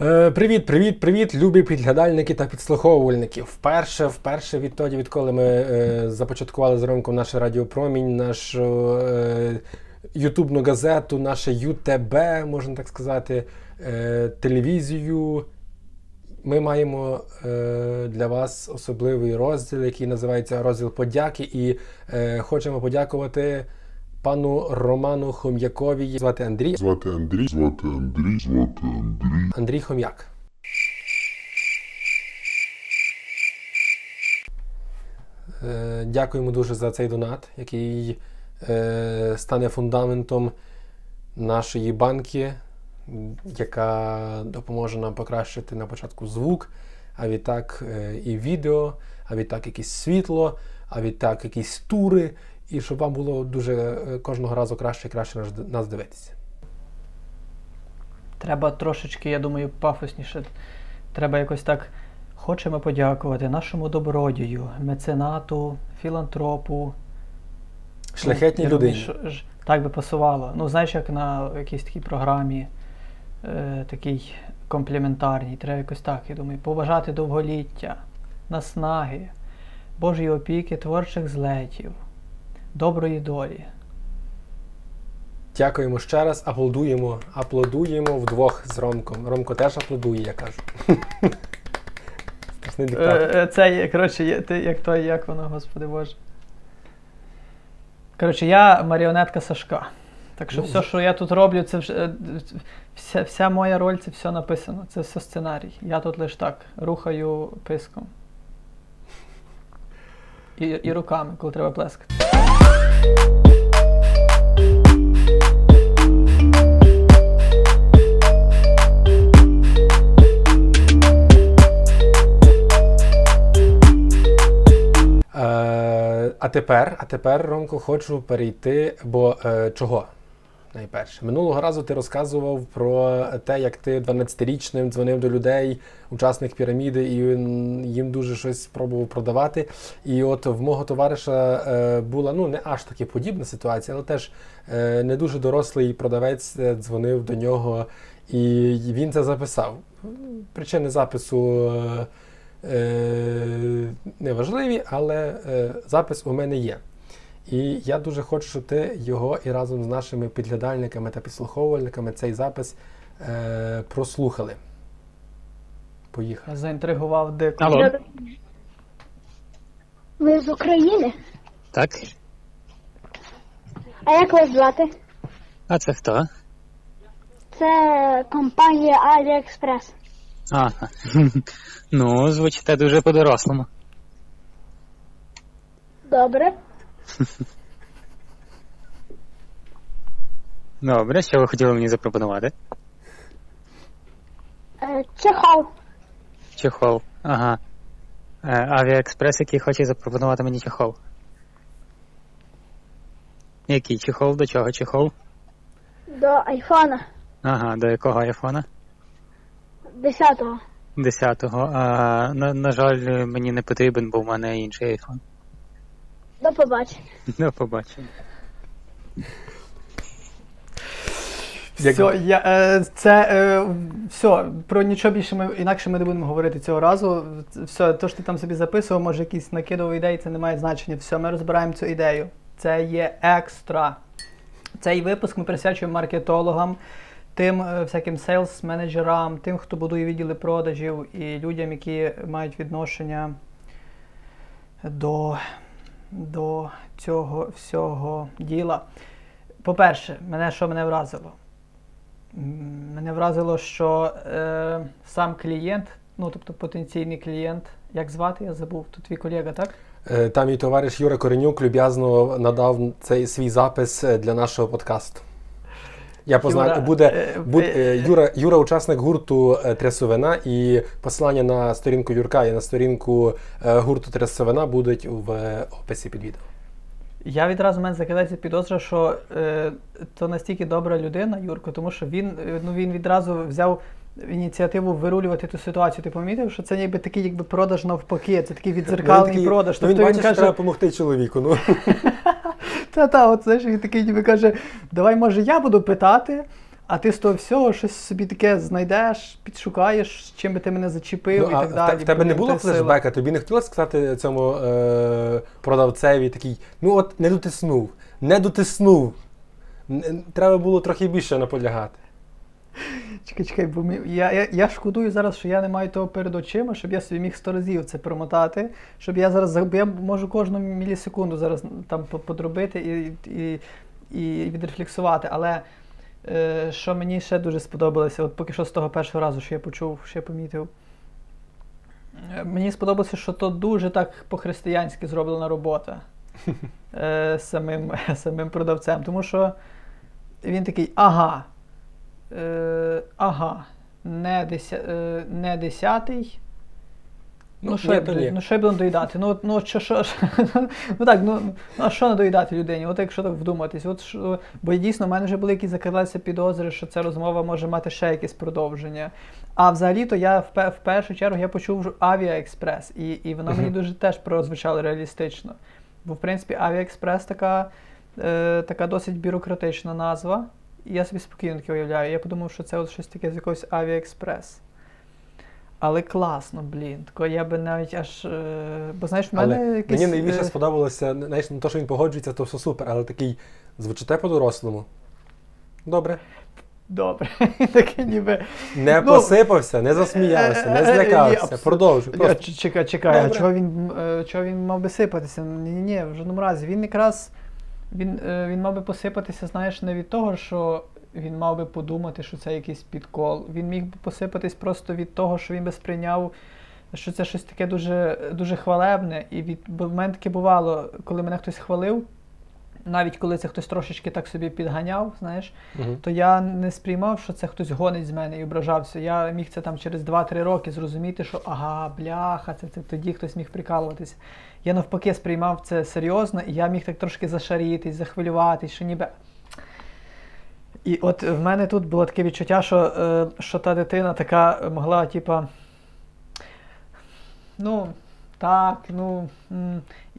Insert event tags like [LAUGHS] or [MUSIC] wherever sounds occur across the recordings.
Е, Привіт, привіт, привіт, любі підглядальники та підслуховувальники. Вперше, вперше відтоді, відколи ми е, започаткували з Ромком наш радіопромінь, нашу е, ютубну газету, наше ЮТБ, можна так сказати, е, телевізію. Ми маємо е, для вас особливий розділ, який називається розділ подяки, і е, хочемо подякувати пану Роману Хом'якові. Звати Андрій. Звати Андрій, звати Андрій, звати Андрій. Андрій Хом'як. Е, Дякуємо дуже за цей донат, який е, стане фундаментом нашої банки, яка допоможе нам покращити на початку звук, а відтак е, і відео, а відтак якесь світло, а відтак якісь тури, і щоб вам було дуже е, кожного разу краще і краще нас- дивитися. Треба трошечки, я думаю, пафосніше. Треба якось так. Хочемо подякувати нашому добродію, меценату, філантропу. Шляхетній людині. що ж Так би пасувало. Ну, знаєш, як на якійсь такій програмі, е, такій компліментарній. Треба якось так, я думаю, побажати довголіття, наснаги, Божої опіки, творчих злетів, доброї долі. Дякуємо ще раз, аплодуємо, аплодуємо вдвох з Ромком. Ромко теж аплодує, я кажу. [LAUGHS] Страшний диктатор. Е, е, Це, є, коротше, ти, як той, як воно, господи Боже. Коротше, я маріонетка Сашка. Так що Ну, все, що я тут роблю, це вже, е, вся, вся моя роль, це все написано, це все сценарій. Я тут лише так рухаю писком. І, і руками, коли треба плескати. Е, а тепер, а тепер, Ромко, хочу перейти, бо е, чого? Найперше, минулого разу ти розказував про те, як ти 12-річним дзвонив до людей, учасник піраміди, і їм дуже щось пробував продавати. І от в мого товариша е, була ну не аж таки подібна ситуація, але теж е, не дуже дорослий продавець е, дзвонив до нього, і він це записав. Причини запису. Неважливі, але запис у мене є. І я дуже хочу, щоб ти його і разом з нашими підглядальниками та підслуховувальниками цей запис е, прослухали. Поїхали. Я заінтригував дико. Алло. Ви з України? Так? А як вас звати? А це хто? Це компанія AliExpress. [LAUGHS] Ага. Ну, звучите дуже по-дорослому. Добре. [LAUGHS] Добре, що ви хотіли мені запропонувати? Е, Чехол. Чехол. Ага. Е, Авіаекспрес, який хоче запропонувати мені чехол. Який чехол? До чого чехол? До айфона Ага, до якого айфона? 10-го. 10-го. А, на, на жаль, мені не потрібен, бо в мене інший айфон. До побачення. [LAUGHS] До побачення. Все, я, е, це е, все, про нічого більше ми інакше ми не будемо говорити цього разу. Все, то, що ти там собі записував, може якісь накидував ідеї, це не має значення. Все, ми розбираємо цю ідею. Це є екстра. Цей випуск ми присвячуємо маркетологам, тим е, всяким сейлс-менеджерам, тим, хто будує відділи продажів, і людям, які мають відношення до, до цього всього діла. По-перше, мене що мене вразило? Мене вразило, що е, сам клієнт, ну тобто потенційний клієнт, як звати, я забув, тут твій колега, так? Е, Там мій товариш Юра Коренюк люб'язно надав цей свій запис е, для нашого подкасту. Я познаю, Юра, буде, е, буде е, е, Юра, Юра, учасник гурту Трясовина, і посилання на сторінку Юрка і на сторінку гурту Трясовина будуть в описі під відео. Я відразу в мене закидається підозра, що е, то настільки добра людина, Юрко, тому що він, ну, він відразу взяв ініціативу вирулювати ту ситуацію. Ти помітив, що це ніби такий якби продаж навпаки, це такий відзеркалений Він продаж. ну, він Тобто бачить, що треба допомогти чоловіку. Ну. [LAUGHS] [LAUGHS] Та-та, от знаєш, він такий ніби каже, давай, може, я буду питати, А ти з того всього щось собі таке знайдеш, підшукаєш, чим би ти мене зачепив Ну, і так в далі. в тебе не було флешбека? Тобі не хотілося сказати цьому е, продавцеві такий, ну от не дотиснув, не дотиснув. Треба було трохи більше наполягати. Чекай, чекай, бо ми, я, я, я шкодую зараз, що я не маю того перед очима, щоб я собі міг сто разів це промотати, щоб я зараз я можу кожну мілісекунду зараз там подробити і, і, і відрефлексувати. Але е, що мені ще дуже сподобалося, от поки що з того першого разу, що я почув, що я помітив. Е, Мені сподобалося, що то дуже так по-християнськи зроблена робота [LAUGHS] е, самим, [LAUGHS] самим продавцем. Тому що він такий, ага, е, ага, не, деся, е, не десятий. Ну, Ну, що, я, буду- ну, що я буду доїдати? Ну, от, ну, що, що, ну так, ну, а що надоїдати людині? От якщо так вдуматись, от що, бо дійсно в мене вже були якісь закрадалися підозри, що ця розмова може мати ще якесь продовження. А взагалі-то я в, в першу чергу я почув Авіаекспрес, і, і воно мені дуже теж прозвучало реалістично. Бо, в принципі, Авіаекспрес така, е, така досить бюрократична назва. І я собі спокійно таке уявляю. Я подумав, що це от щось таке з якогось Авіаекспрес. Але класно, блін. Тако я би навіть аж. Е, бо знаєш, в мене Але якийсь. мені найбільше е, сподобалося, знаєш, не то, що він погоджується, то все супер, але такий звучите по-дорослому. Добре. Добре. [LAUGHS] Таке ніби. Не Ну, посипався, не засміявся, не е, е, е, злякався. Продовжуй. Чекай, чекай, а чого він, чого він мав би сипатися? Ні, ні, в жодному разі. Він якраз він, е, він мав би посипатися, знаєш, не від того, що він мав би подумати, що це якийсь підкол. Він міг би посипатись просто від того, що він би сприйняв, що це щось таке дуже, дуже хвалебне. І від, бо в мене таке бувало, коли мене хтось хвалив, навіть коли це хтось трошечки так собі підганяв, знаєш, Мгм. то я не сприймав, що це хтось гонить з мене і ображався. Я міг це там через 2-3 роки зрозуміти, що ага, бляха, це, це тоді хтось міг прикалуватися. Я навпаки сприймав це серйозно, і я міг так трошки зашарітись, захвилюватись, що ніби. І от в мене тут було таке відчуття, що, е, що та дитина така могла, типа. Ну, так, ну.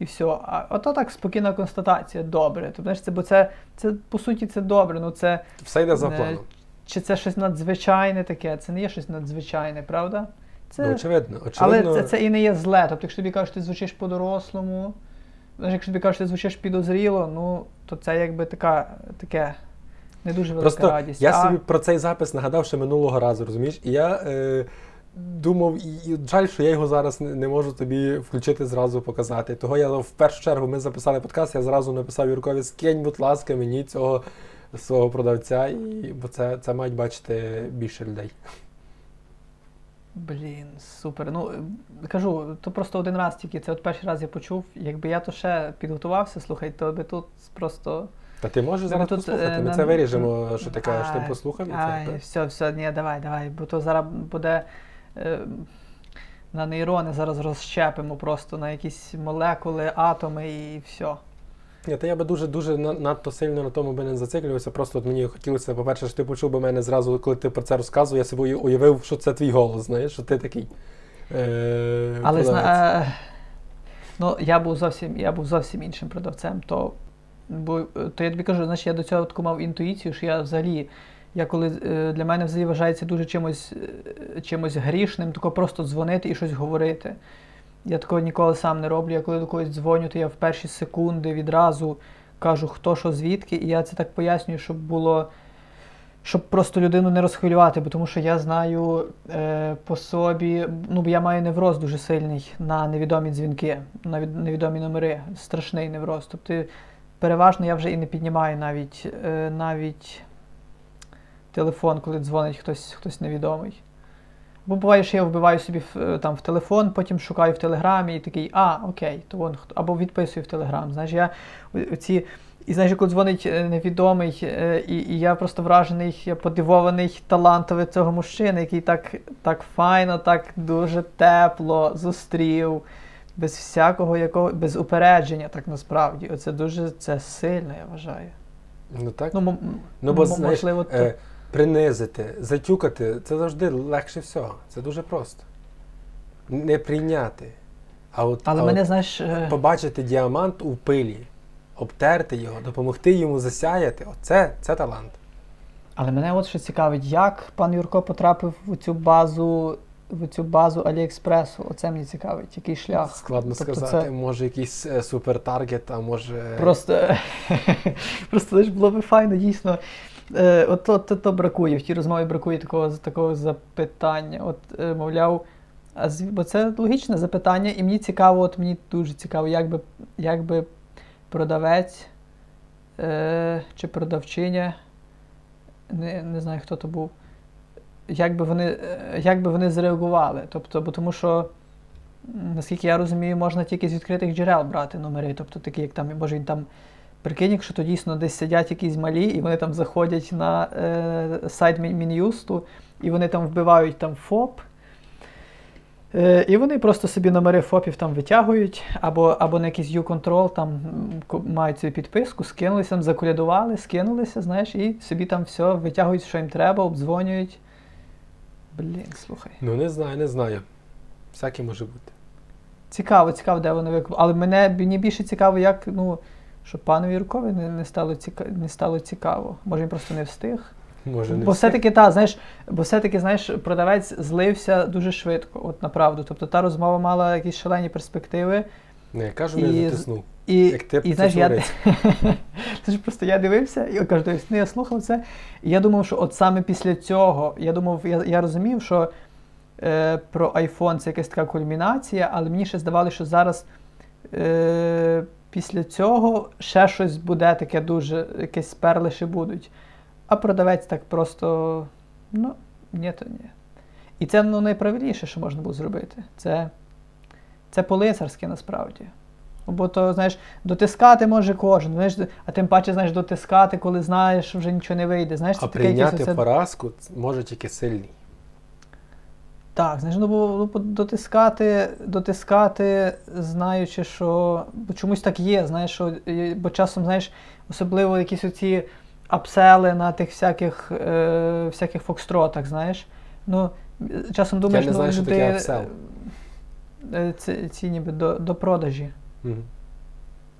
І все. А ото так спокійна констатація. Добре. Тобто, знаєш, це, бо це, це по суті це добре. Ну це Все йде за Е, планом. чи це щось надзвичайне таке? Це не є щось надзвичайне, правда? Це... Ну, очевидно. Але це, це і не є зле. Тобто, якщо тобі кажуть, ти звучиш по-дорослому, знаєш, якщо тобі кажуть, що ти звучиш підозріло, ну то це якби така, таке не дуже велика Просто радість. я а, собі про цей запис нагадав ще минулого разу, розумієш? І я е, думав, і, і жаль, що я його зараз не, не можу тобі включити зразу показати. Того я в першу чергу ми записали подкаст, я зразу написав Юркові, скинь, будь ласка, мені цього свого продавця, і, бо це, це мають бачити більше людей. Блін, супер. Ну кажу, то просто один раз тільки. Це от перший раз я почув. Якби я то ще підготувався, слухай, то би тут просто. Та ти можеш зараз тут, послухати, е, ми нам- це виріжемо, що ти кажеш, ти послухав і це. все, все, ні, давай, давай, бо то зараз буде. Е, на нейрони зараз розщепимо просто на якісь молекули, атоми і все. Ні, та я би дуже дуже надто сильно на тому би не зациклювався. Просто от мені хотілося, по-перше, що ти почув би мене зразу, коли ти про це розказував, я собі уявив, що це твій голос, знаєш, що ти такий. Е, Але зна, е, ну, я був зовсім, я був зовсім іншим продавцем. То, бо, то я тобі кажу, знаєш, я до цього таку мав інтуїцію, що я взагалі, я коли е, для мене взагалі вважається дуже чимось, е, чимось грішним, тако просто дзвонити і щось говорити. Я такого ніколи сам не роблю. Я коли до когось дзвоню, то я в перші секунди відразу кажу, хто що звідки, і я це так пояснюю, щоб було. Щоб просто людину не розхвилювати, бо тому що я знаю е, по собі, ну бо я маю невроз дуже сильний на невідомі дзвінки, на від- невідомі номери, страшний невроз. Тобто переважно я вже і не піднімаю навіть, е, навіть телефон, коли дзвонить хтось, хтось невідомий. Бо буває, що я вбиваю собі в, е, там, в телефон, потім шукаю в телеграмі і такий, а, окей, то вон хто. Або відписую в телеграм. Знаєш, я ці. І знаєш, коли дзвонить е, невідомий, е, і, і я просто вражений, я подивований талантовий цього мужчини, який так, так файно, так дуже тепло зустрів, без всякого якого, без упередження, так насправді. Оце дуже це сильно, я вважаю. Ну так. Ну, м- Ну, бо м- знаєш, можливо, то- е, принизити, затюкати це завжди легше всього. Це дуже просто. Не прийняти. А от, але а мене, от знаєш, е, побачити діамант у пилі, обтерти його, допомогти йому засяяти оце це талант. Але мене от що цікавить, як пан Юрко потрапив в цю базу, в цю базу Аліекспресу. Оце мені цікавить, який шлях. Складно Тобто сказати, це- може якийсь е, супертаргет, а може. Просто, [LAUGHS] просто знаєш, було би файно, дійсно. Е, от то, то, то бракує, в тій розмові бракує такого, такого запитання. От, е, мовляв, а з, бо це логічне запитання, і мені цікаво, от мені дуже цікаво, як би, як би продавець е, чи продавчиня, не, не знаю, хто то був, як би вони, е, як би вони зреагували. Тобто, бо тому що. Наскільки я розумію, можна тільки з відкритих джерел брати номери. Тобто такі, як там, може він там прикинь, якщо то дійсно десь сидять якісь малі, і вони там заходять на е, сайт Мін'юсту, і вони там вбивають там ФОП. Е, і вони просто собі номери ФОПів там витягують, або, або на якийсь U-Control там мають цю підписку, скинулися, там заколядували, скинулися, знаєш, і собі там все витягують, що їм треба, обдзвонюють. Блін, слухай. Ну не знаю, не знаю. Всяке може бути. Цікаво, цікаво, де вони викупили. Але мене мені більше цікаво, як, ну, щоб панові Юркові не, не, стало ціка... не стало цікаво. Може, він просто не встиг. Може, не бо все-таки та, знаєш, бо все-таки, знаєш, продавець злився дуже швидко, от направду. Тобто та розмова мала якісь шалені перспективи. Не, я кажу, І не з- затиснув. І, Як ти і знаєш, я, [LAUGHS] це ж просто я дивився і кажу, тобто, ну, я слухав це, і я думав, що от саме після цього, я думав, я, я розумів, що е, про iPhone це якась така кульмінація, але мені ще здавалося, що зараз е, після цього ще щось буде таке дуже, якесь перлиші будуть. А продавець так просто, ну, ні, то ні. І це ну, найправильніше, що можна було зробити. Це, це по-лицарськи насправді. Бо то, знаєш, дотискати може кожен, знаєш, а тим паче, знаєш, дотискати, коли знаєш, що вже нічого не вийде. Знаєш, це А таке прийняти оце- поразку може тільки сильний. Так, знаєш, ну бо ну, дотискати, дотискати, знаючи, що бо чомусь так є, знаєш, що е, бо часом, знаєш, особливо якісь оці апсели на тих всяких, е, всяких фокстротах, знаєш. Ну, е, часом думаєш, не ну, знаю, що люди, таке апсел. е, Ці, ці ніби до, до продажі. Мгм.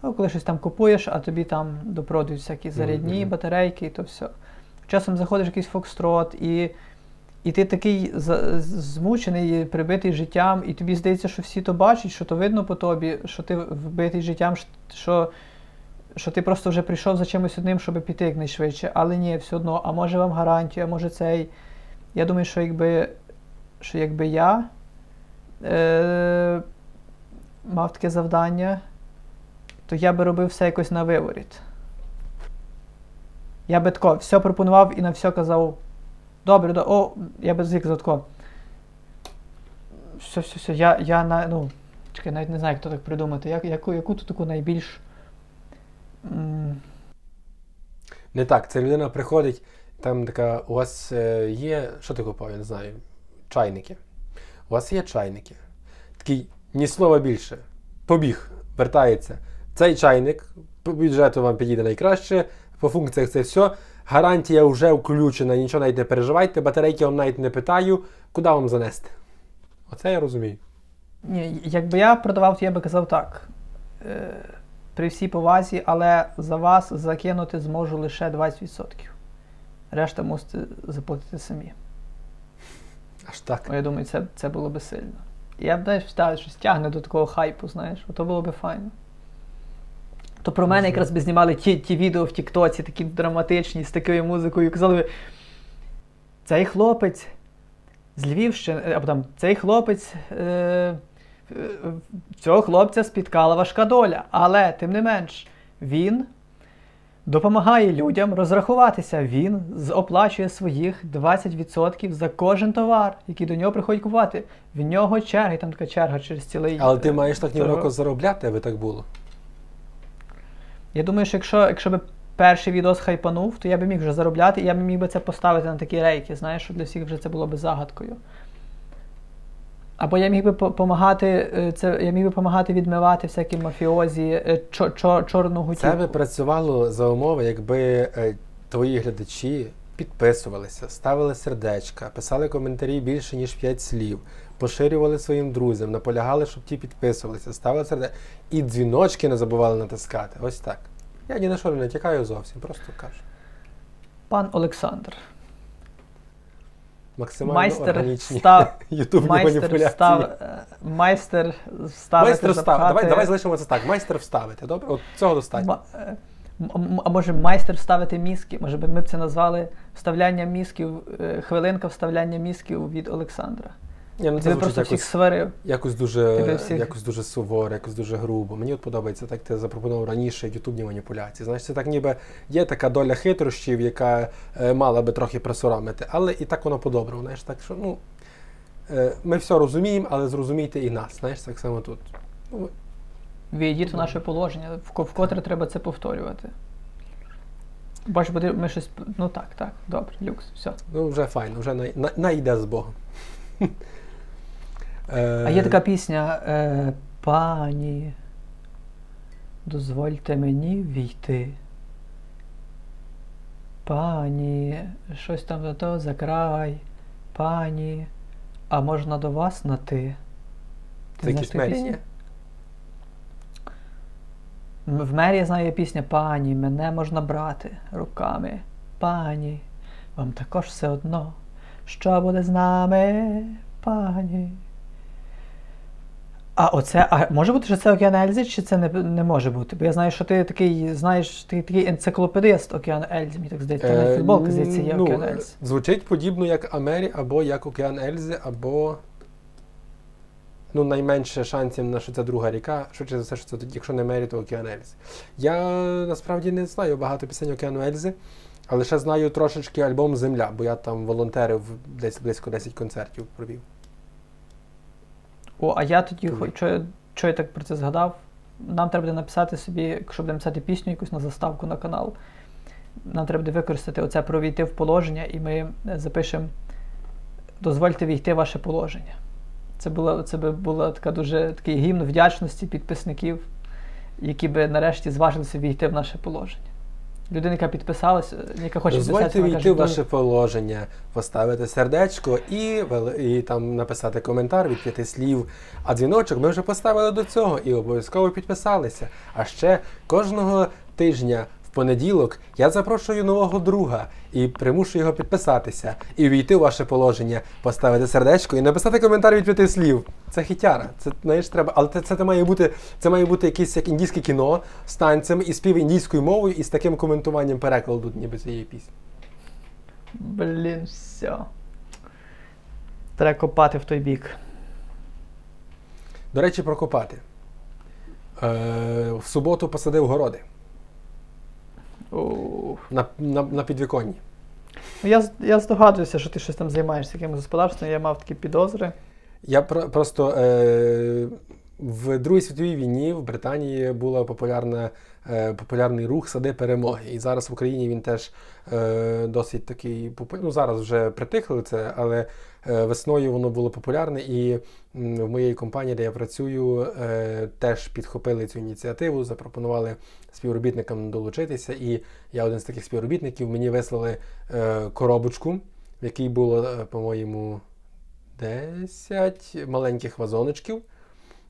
Ну, коли щось там купуєш, а тобі там допродають всякі зарядні мгм. батарейки і то все. Часом заходиш в якийсь фокстрот, і, і ти такий змучений, прибитий життям, і тобі здається, що всі то бачать, що то видно по тобі, що ти вбитий життям, що, що ти просто вже прийшов за чимось одним, щоб піти якнайшвидше. Але ні, все одно, а може вам гарантія, може цей. Я думаю, що якби, що якби я е, мав таке завдання, то я би робив все якось на виворіт. Я би тако все пропонував і на все казав. Добре, до, о, я би звик казав тако. Все, все, все, я, я на, ну, чекай, навіть не знаю, як то так придумати. Як, яку, яку тут таку найбільш. м, Не так, ця людина приходить, там така, у вас е, є, що ти купав, я не знаю, чайники. У вас є чайники. Такий, ні слова більше. Побіг, вертається. Цей чайник по бюджету вам підійде найкраще, по функціях це все. Гарантія вже включена, нічого навіть не переживайте, батарейки вам навіть не питаю, куди вам занести. Оце я розумію. Ні, якби я продавав, то я би казав так. Е, при всій повазі, але за вас закинути зможу лише 20%. Решта мусите заплатити самі. Аж так. О, я думаю, це, це було би сильно. Я б знаєш, вставив, що стягне до такого хайпу, знаєш, то було би файно. То про мене якраз би знімали ті, ті відео в Тіктоці, такі драматичні, з такою музикою, і казали би, цей хлопець з Львівщини, або там цей хлопець. Е, е, цього хлопця спіткала важка доля, але тим не менш, він допомагає людям розрахуватися. Він оплачує своїх 20% за кожен товар, який до нього приходять купувати. В нього черга, і там така черга через цілий. Але ти е, маєш так ні року заробляти, аби так було. Я думаю, що якщо, якщо би перший відос хайпанув, то я би міг вже заробляти, і я б міг би це поставити на такі рейки, знаєш, що для всіх вже це було би загадкою. Або я міг би допомагати, це я міг би допомагати відмивати всякі мафіозі, е, чо, чо, чорну Це би працювало за умови, якби е, твої глядачі підписувалися, ставили сердечка, писали коментарі більше, ніж 5 слів, поширювали своїм друзям, наполягали, щоб ті підписувалися, ставили сердечка. І дзвіночки не забували натискати. Ось так. Я ні на що не натякаю зовсім, просто кажу. Пан Олександр. Максимально Майстер органічні став, [LAUGHS] ютубні майстер маніпуляції. встав, е, майстер вставити, Майстер встав. запхати. Давай, давай залишимо це так. Майстер вставити. Добре? От цього достатньо. Е, А може майстер вставити мізки? Може би ми б це назвали вставляння мізків, е, хвилинка вставляння мізків від Олександра. Ну Ти це звучить просто всіх сварив. якось дуже всіх- якось дуже суворо, якось дуже грубо. Мені от подобається, так ти запропонував раніше ютубні маніпуляції. Знаєш, це так ніби є така доля хитрощів, яка е, мала би трохи присоромити, але і так воно по-доброму. Знаєш, так що ну е, ми все розуміємо, але зрозумійте і нас. Знаєш, так само тут. Ну, в наше положення, вко- вкотре треба це повторювати. Бач, буде ми щось. Ну так, так, добре, люкс, все. ну вже файно, вже най, на, найде з Богом. [LAUGHS] Е, А є така пісня е, Пані, дозвольте мені війти. Пані, щось там за то за край. Пані, а можна до вас на ти? Це знаєш якісь? М- В мері знає пісня Пані, мене можна брати руками. Пані, вам також все одно, що буде з нами, пані. А оце, а може бути, що це Океан Ельзи, чи це не, не може бути? Бо я знаю, що ти такий, знаєш, ти такий енциклопедист Океан Ельзи, мені так здається. Е, Е, футболка, здається, є ну, Океан Ельзи. Звучить подібно як Амері, або як Океан Ельзи, або. Ну, найменше шансів на що це друга ріка. Швидше за все, що це якщо не Мері, то Океан Ельзи. Я насправді не знаю багато пісень Океану Ельзи, а лише знаю трошечки альбом Земля, бо я там волонтерив десь близько 10 концертів провів. О, а я тоді що, я- що я так про це згадав. Нам треба буде написати собі, якщо будемо писати пісню якусь на заставку на канал. Нам треба буде використати оце про війти в положення, і ми запишемо Дозвольте війти в ваше положення. Це була, це би була така дуже такий гімн вдячності підписників, які би нарешті зважилися війти в наше положення. Людина, яка підписалася, яка хоче Дозвольте війти в ваше положення, поставити сердечко і, і там написати коментар від п'яти слів. А дзвіночок ми вже поставили до цього і обов'язково підписалися. А ще кожного тижня понеділок я запрошую нового друга і примушую його підписатися і увійти в ваше положення, поставити сердечко і написати коментар від п'яти слів. Це хітяра. Це знаєш, треба, але це, це, має бути це має бути якесь як індійське кіно з танцями і спів індійською мовою і з таким коментуванням перекладу, ніби цієї пісні. Блін, все. Треба копати в той бік. До речі, про копати. Е, в суботу посадив городи. На, на, на підвіконні. Ну, Я, я здогадуюся, що ти щось там займаєшся якимось господарством, я мав такі підозри. Я про, просто е, в Другій світовій війні в Британії була популярна, е, популярний рух сади перемоги. І зараз в Україні він теж е, досить такий Ну, зараз вже притихли це, але весною воно було популярне. І в моєї компанії, де я працюю, е, теж підхопили цю ініціативу, запропонували співробітникам долучитися. І я один з таких співробітників мені вислали е, коробочку, в якій було, е, по-моєму, 10 маленьких вазоночків,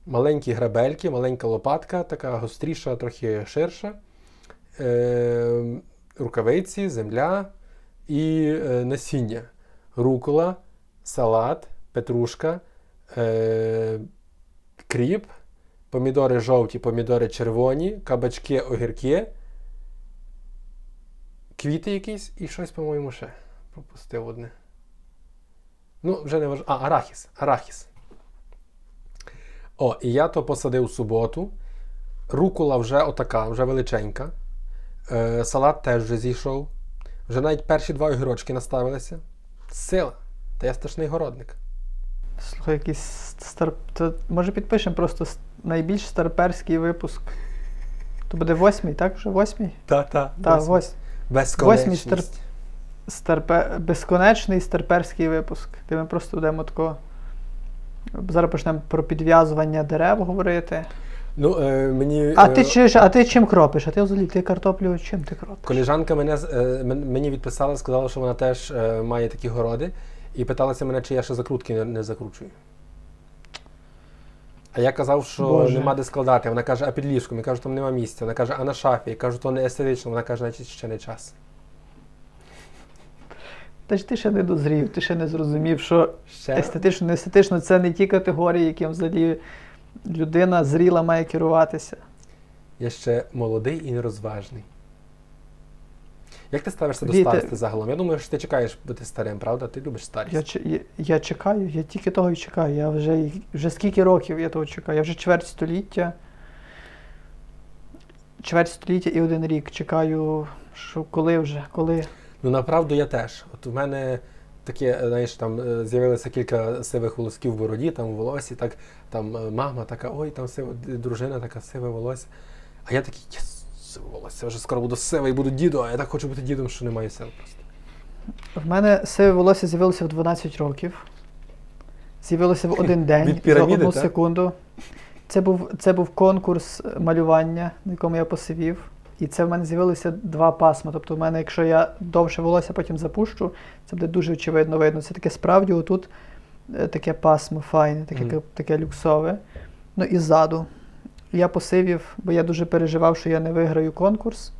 маленькі грабельки, маленька лопатка, така гостріша, трохи ширша, е, рукавиці, земля і е, насіння. Рукола, салат, петрушка, е, кріп, помідори жовті, помідори червоні, кабачки, огірки, квіти якісь і щось, по-моєму, ще пропустив одне. Ну, вже не важливо. А, арахіс. Арахіс. О, і я то посадив в суботу. Рукола вже отака, вже величенька. Е, салат теж вже зійшов. Вже навіть перші два огірочки наставилися. Сила. Та я страшний городник. Слухай, якийсь стар... То, може підпишемо просто найбільш старперський випуск. То буде восьмий, так? Вже восьмий? Та-та. Восьмий. Восьмий стар- Старпе... Безконечний старперський випуск. Де ми просто будемо тако. Зараз почнемо про підв'язування дерев говорити. Ну, е, мені, А е, ти чи, а ти чим кропиш? А ти взагалі ти картоплю чим ти кропиш? Коліжанка мене, е, мені відписала, сказала, що вона теж е, має такі городи, і питалася мене, чи я ще закрутки не, не закручую. А я казав, що Боже. нема де складати. Вона каже, а під ліжком? Я кажу, там нема місця. Вона каже, а на шафі. Я кажу, то не естетично. Вона каже, значить ще не час. Та ж ти ще не дозрів, ти ще не зрозумів, що Ще естетично, не естетично це не ті категорії, яким взагалі людина зріла має керуватися. я ще молодий і нерозважний. Як ти ставишся до Віте- старості загалом? Я думаю, що ти чекаєш бути старим, правда? Ти любиш старість. Я, я, я чекаю, я тільки того і чекаю. Я вже, вже скільки років я того чекаю. Я вже чверть століття. Чверть століття і один рік чекаю, що коли вже, коли. Ну направду я теж. От у мене таке, знаєш, там е, з'явилося кілька сивих волосків в бороді, там в волосі, так там е, мама така, ой, там сива, дружина така сиве волосся. А я такий, єс, волосся, вже скоро буду сивий, буду дідом, а я так хочу бути дідом, що не маю сил просто. В мене сиве волосся з'явилося в 12 років. З'явилося в один день Від піраміди, за одну так? секунду. Це був, це був конкурс малювання, на якому я посивів. І це в мене з'явилося два пасма. Тобто, в мене, якщо я довше волосся потім запущу, це буде дуже очевидно видно. Це таке справді отут е, таке пасмо файне, таке, Мгм. таке люксове. Ну і ззаду. Я посивів, бо я дуже переживав, що я не виграю конкурс.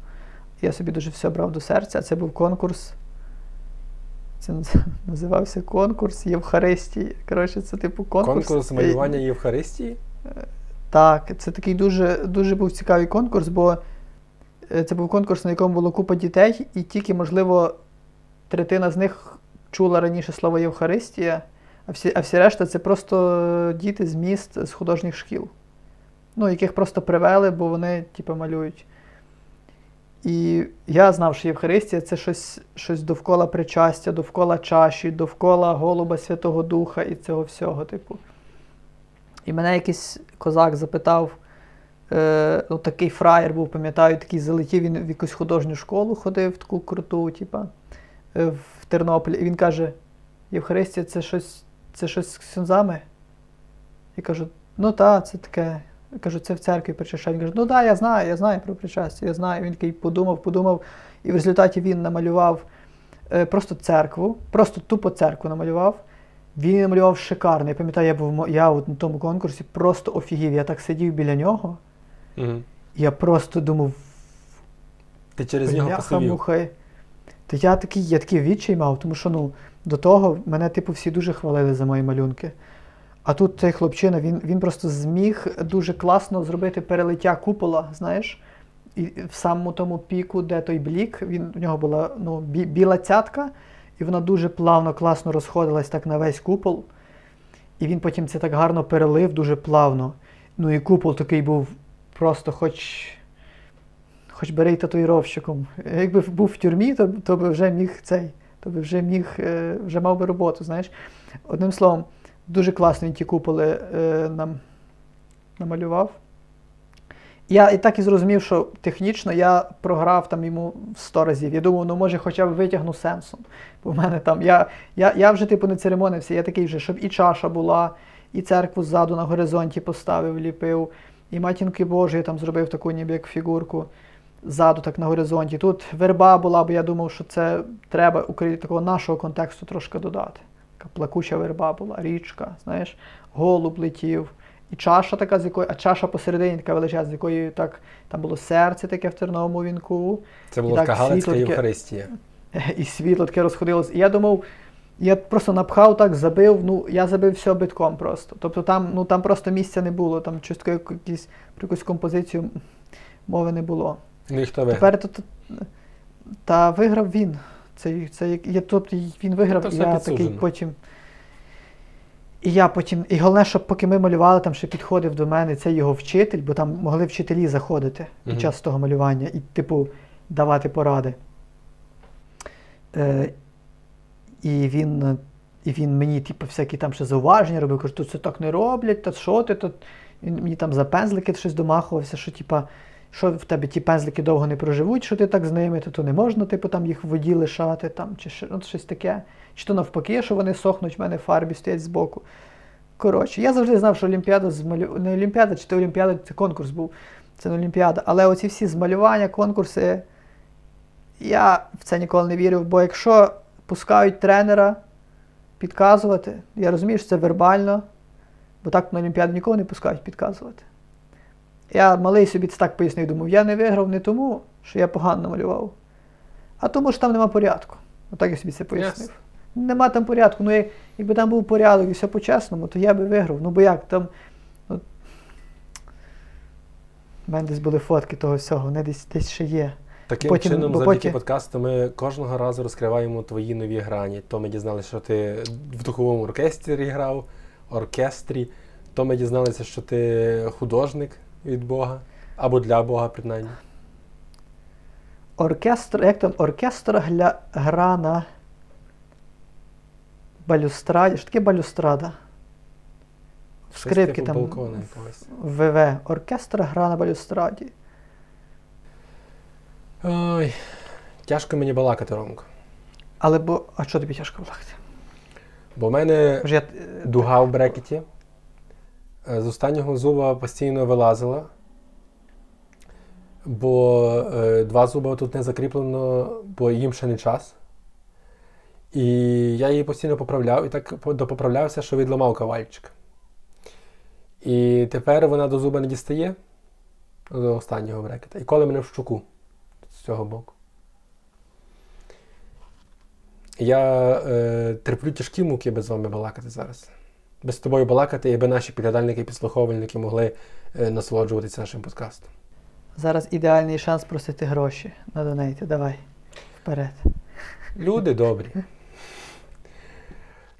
Я собі дуже все брав до серця. А це був конкурс. Це [LAUGHS] називався конкурс Євхаристії. Коротше, це типу конкурс. Конкурс е, малювання Євхаристії. так, це такий дуже, дуже був цікавий конкурс, бо е, це був конкурс, на якому було купа дітей, і тільки, можливо, третина з них чула раніше слово Євхаристія, а всі, а всі решта це просто діти з міст, з художніх шкіл. Ну, яких просто привели, бо вони, типу, малюють. І я знав, що Євхаристія це щось, щось довкола причастя, довкола чаші, довкола голуба Святого Духа і цього всього, типу. І мене якийсь козак запитав, е, ну, такий фраєр був, пам'ятаю, такий залетів, він в якусь художню школу ходив, таку круту, типа, е, в Тернополі. І він каже: Євхаристія це щось, це щось з ксюнзами? Я кажу, ну так, це таке. Я кажу, це в церкві причащають. Він каже, ну так, я знаю, я знаю про причастя, я знаю. Він такий подумав, подумав, і в результаті він намалював е, просто церкву, просто тупо церкву намалював. Він намалював шикарно. Я пам'ятаю, я був я от на тому конкурсі просто офігів. Я так сидів біля нього, Угу. і я просто думав, Ти через нього посивів. То я такий, я такий відчай мав, тому що ну, до того мене, типу, всі дуже хвалили за мої малюнки. А тут цей хлопчина, він, він просто зміг дуже класно зробити перелиття купола, знаєш. І в самому тому піку, де той блік, він, в нього була ну, бі, біла цятка, і вона дуже плавно, класно розходилась так на весь купол. І він потім це так гарно перелив, дуже плавно. Ну і купол такий був просто хоч. Хоч бери татуїровщиком. Якби був в тюрмі, то, то би вже міг цей, то би вже міг, е, вже мав би роботу, знаєш. Одним словом, дуже класно він ті куполи е, нам намалював. Я і так і зрозумів, що технічно я програв там йому 100 разів. Я думав, ну може хоча б витягну сенсом. Бо в мене там, я, я, я вже типу не церемонився, я такий вже, щоб і чаша була, і церкву ззаду на горизонті поставив, ліпив, і матінки Божої там зробив таку ніби як фігурку ззаду, так на горизонті. Тут верба була, бо я думав, що це треба такого нашого контексту трошки додати. Така плакуча верба була, річка, знаєш, голуб летів. І чаша така, з якої, а чаша посередині така величезна, з якої так там було серце таке в терновому вінку, Це була така Галицька Євхаристія. [LAUGHS] і світло таке розходилось. І я думав, я просто напхав так, забив, ну я забив все битком просто. Тобто там, ну, там просто місця не було, там щось якісь, про якусь композицію мови не було. Ну і хто виграв? Тепер то, та виграв він. Це, це, я, тобто він виграв, і я підсуджено. такий потім. І я потім. І головне, щоб поки ми малювали, там ще підходив до мене цей його вчитель, бо там могли вчителі заходити під Мгм. час того малювання і, типу, давати поради. Е, і він. І він мені, типу, всякі там ще зауваження робив, каже, тут це так не роблять, та що ти тут. Він мені там за пензлики щось домахувався, що типа, що в тебе ті пензлики довго не проживуть, що ти так з ними, то, то не можна, типу, там їх в воді лишати, там, чи ще, ну, щось таке. Чи то навпаки, що вони сохнуть, в мене в фарбі стоять збоку. Коротше, я завжди знав, що Олімпіада з малю... не Олімпіада, чи то Олімпіада, це конкурс був, це не Олімпіада. Але оці всі змалювання, конкурси, я в це ніколи не вірив, бо якщо пускають тренера підказувати, я розумію, що це вербально, бо так на Олімпіаду нікого не пускають підказувати. Я малий собі це так пояснив, думав, я не виграв не тому, що я погано намалював, а тому, що там нема порядку. Отак я собі це пояснив. Нема там порядку. Ну, якби там був порядок і все по-чесному, то я би виграв. Ну бо як там. Ну, у мене десь були фотки того всього, вони десь, десь ще є. Таким Потім- чином, завдяки потім- подкасту, ми кожного разу розкриваємо твої нові грані. То ми дізналися, що ти в духовому оркестрі грав, оркестрі. То ми дізналися, що ти художник від Бога. Або для Бога, принаймні. Оркестр, як там, оркестр гля, гра на балюстраді. Що таке балюстрада? Скрипки типу там. балкона якогось. ВВ. Оркестр гра на балюстраді. Ой, тяжко мені балакати, Ромко. Але бо. А що тобі тяжко балакати? Бо в мене Може, я, е, дуга в брекеті. Е, З останнього зуба постійно вилазила. Бо е, два зуба тут не закріплено, бо їм ще не час. І я її постійно поправляв, і так по- допоправлявся, що відламав кавальчик. І тепер вона до зуба не дістає до останнього брекета. І коли мене в щуку з цього боку. Я е, терплю тяжкі муки без вами балакати зараз. Без тобою балакати, і би наші підглядальники і підслуховувальники могли е, насолоджуватися нашим подкастом. зараз ідеальний шанс просити гроші на донейті. Давай. Вперед. Люди добрі.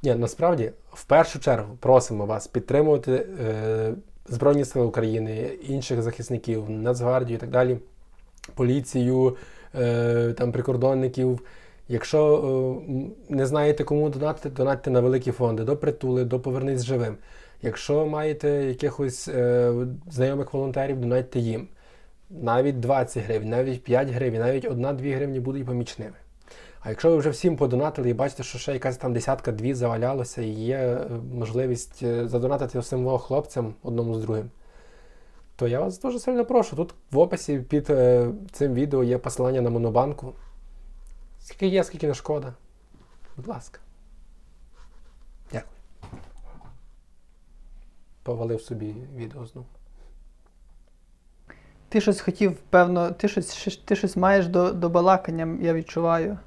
Ні, насправді, в першу чергу просимо вас підтримувати е, Збройні Сили України, інших захисників, Нацгвардію і так далі, поліцію, е, там, прикордонників. Якщо е, не знаєте, кому донатити, донатьте на великі фонди, до притули, до повернись живим. Якщо маєте якихось е, знайомих волонтерів, донатьте їм. Навіть 20 гривень, навіть 5 гривень, навіть 1-2 гривні будуть помічними. А якщо ви вже всім подонатили і бачите, що ще якась там десятка-дві завалялося, і є е, можливість е, задонатити усім хлопцям одному з другим, то я вас дуже сильно прошу. Тут в описі під цим відео є посилання на монобанку. Скільки є, скільки не шкода. Будь ласка. Дякую. Повалив собі відео знову. Ти щось хотів, певно, ти щось, ти щось маєш до, до балакання, я відчуваю.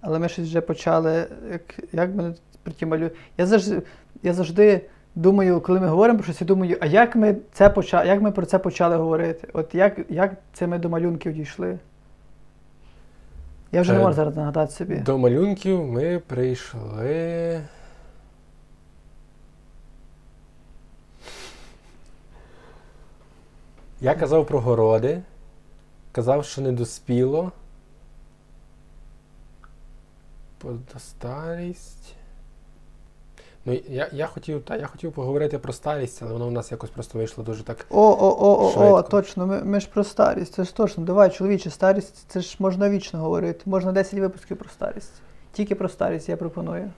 Але ми щось вже почали. Як, як мене про ті малю. Я завжди, я завжди думаю, коли ми говоримо про щось, я думаю, а як ми, це поча... як ми про це почали говорити? От як, як це ми до малюнків дійшли? Я вже не Е, можу зараз нагадати собі. До малюнків ми прийшли. Я казав про городи, казав, що не доспіло. Про старість. Ну, я, я, хотів, та, я хотів поговорити про старість, але воно у нас якось просто вийшло дуже так. О, о, о, о, о, точно, ми, ми ж про старість, це ж точно. Давай, чоловіче, старість, це ж можна вічно говорити. Можна 10 випусків про старість. Тільки про старість я пропоную.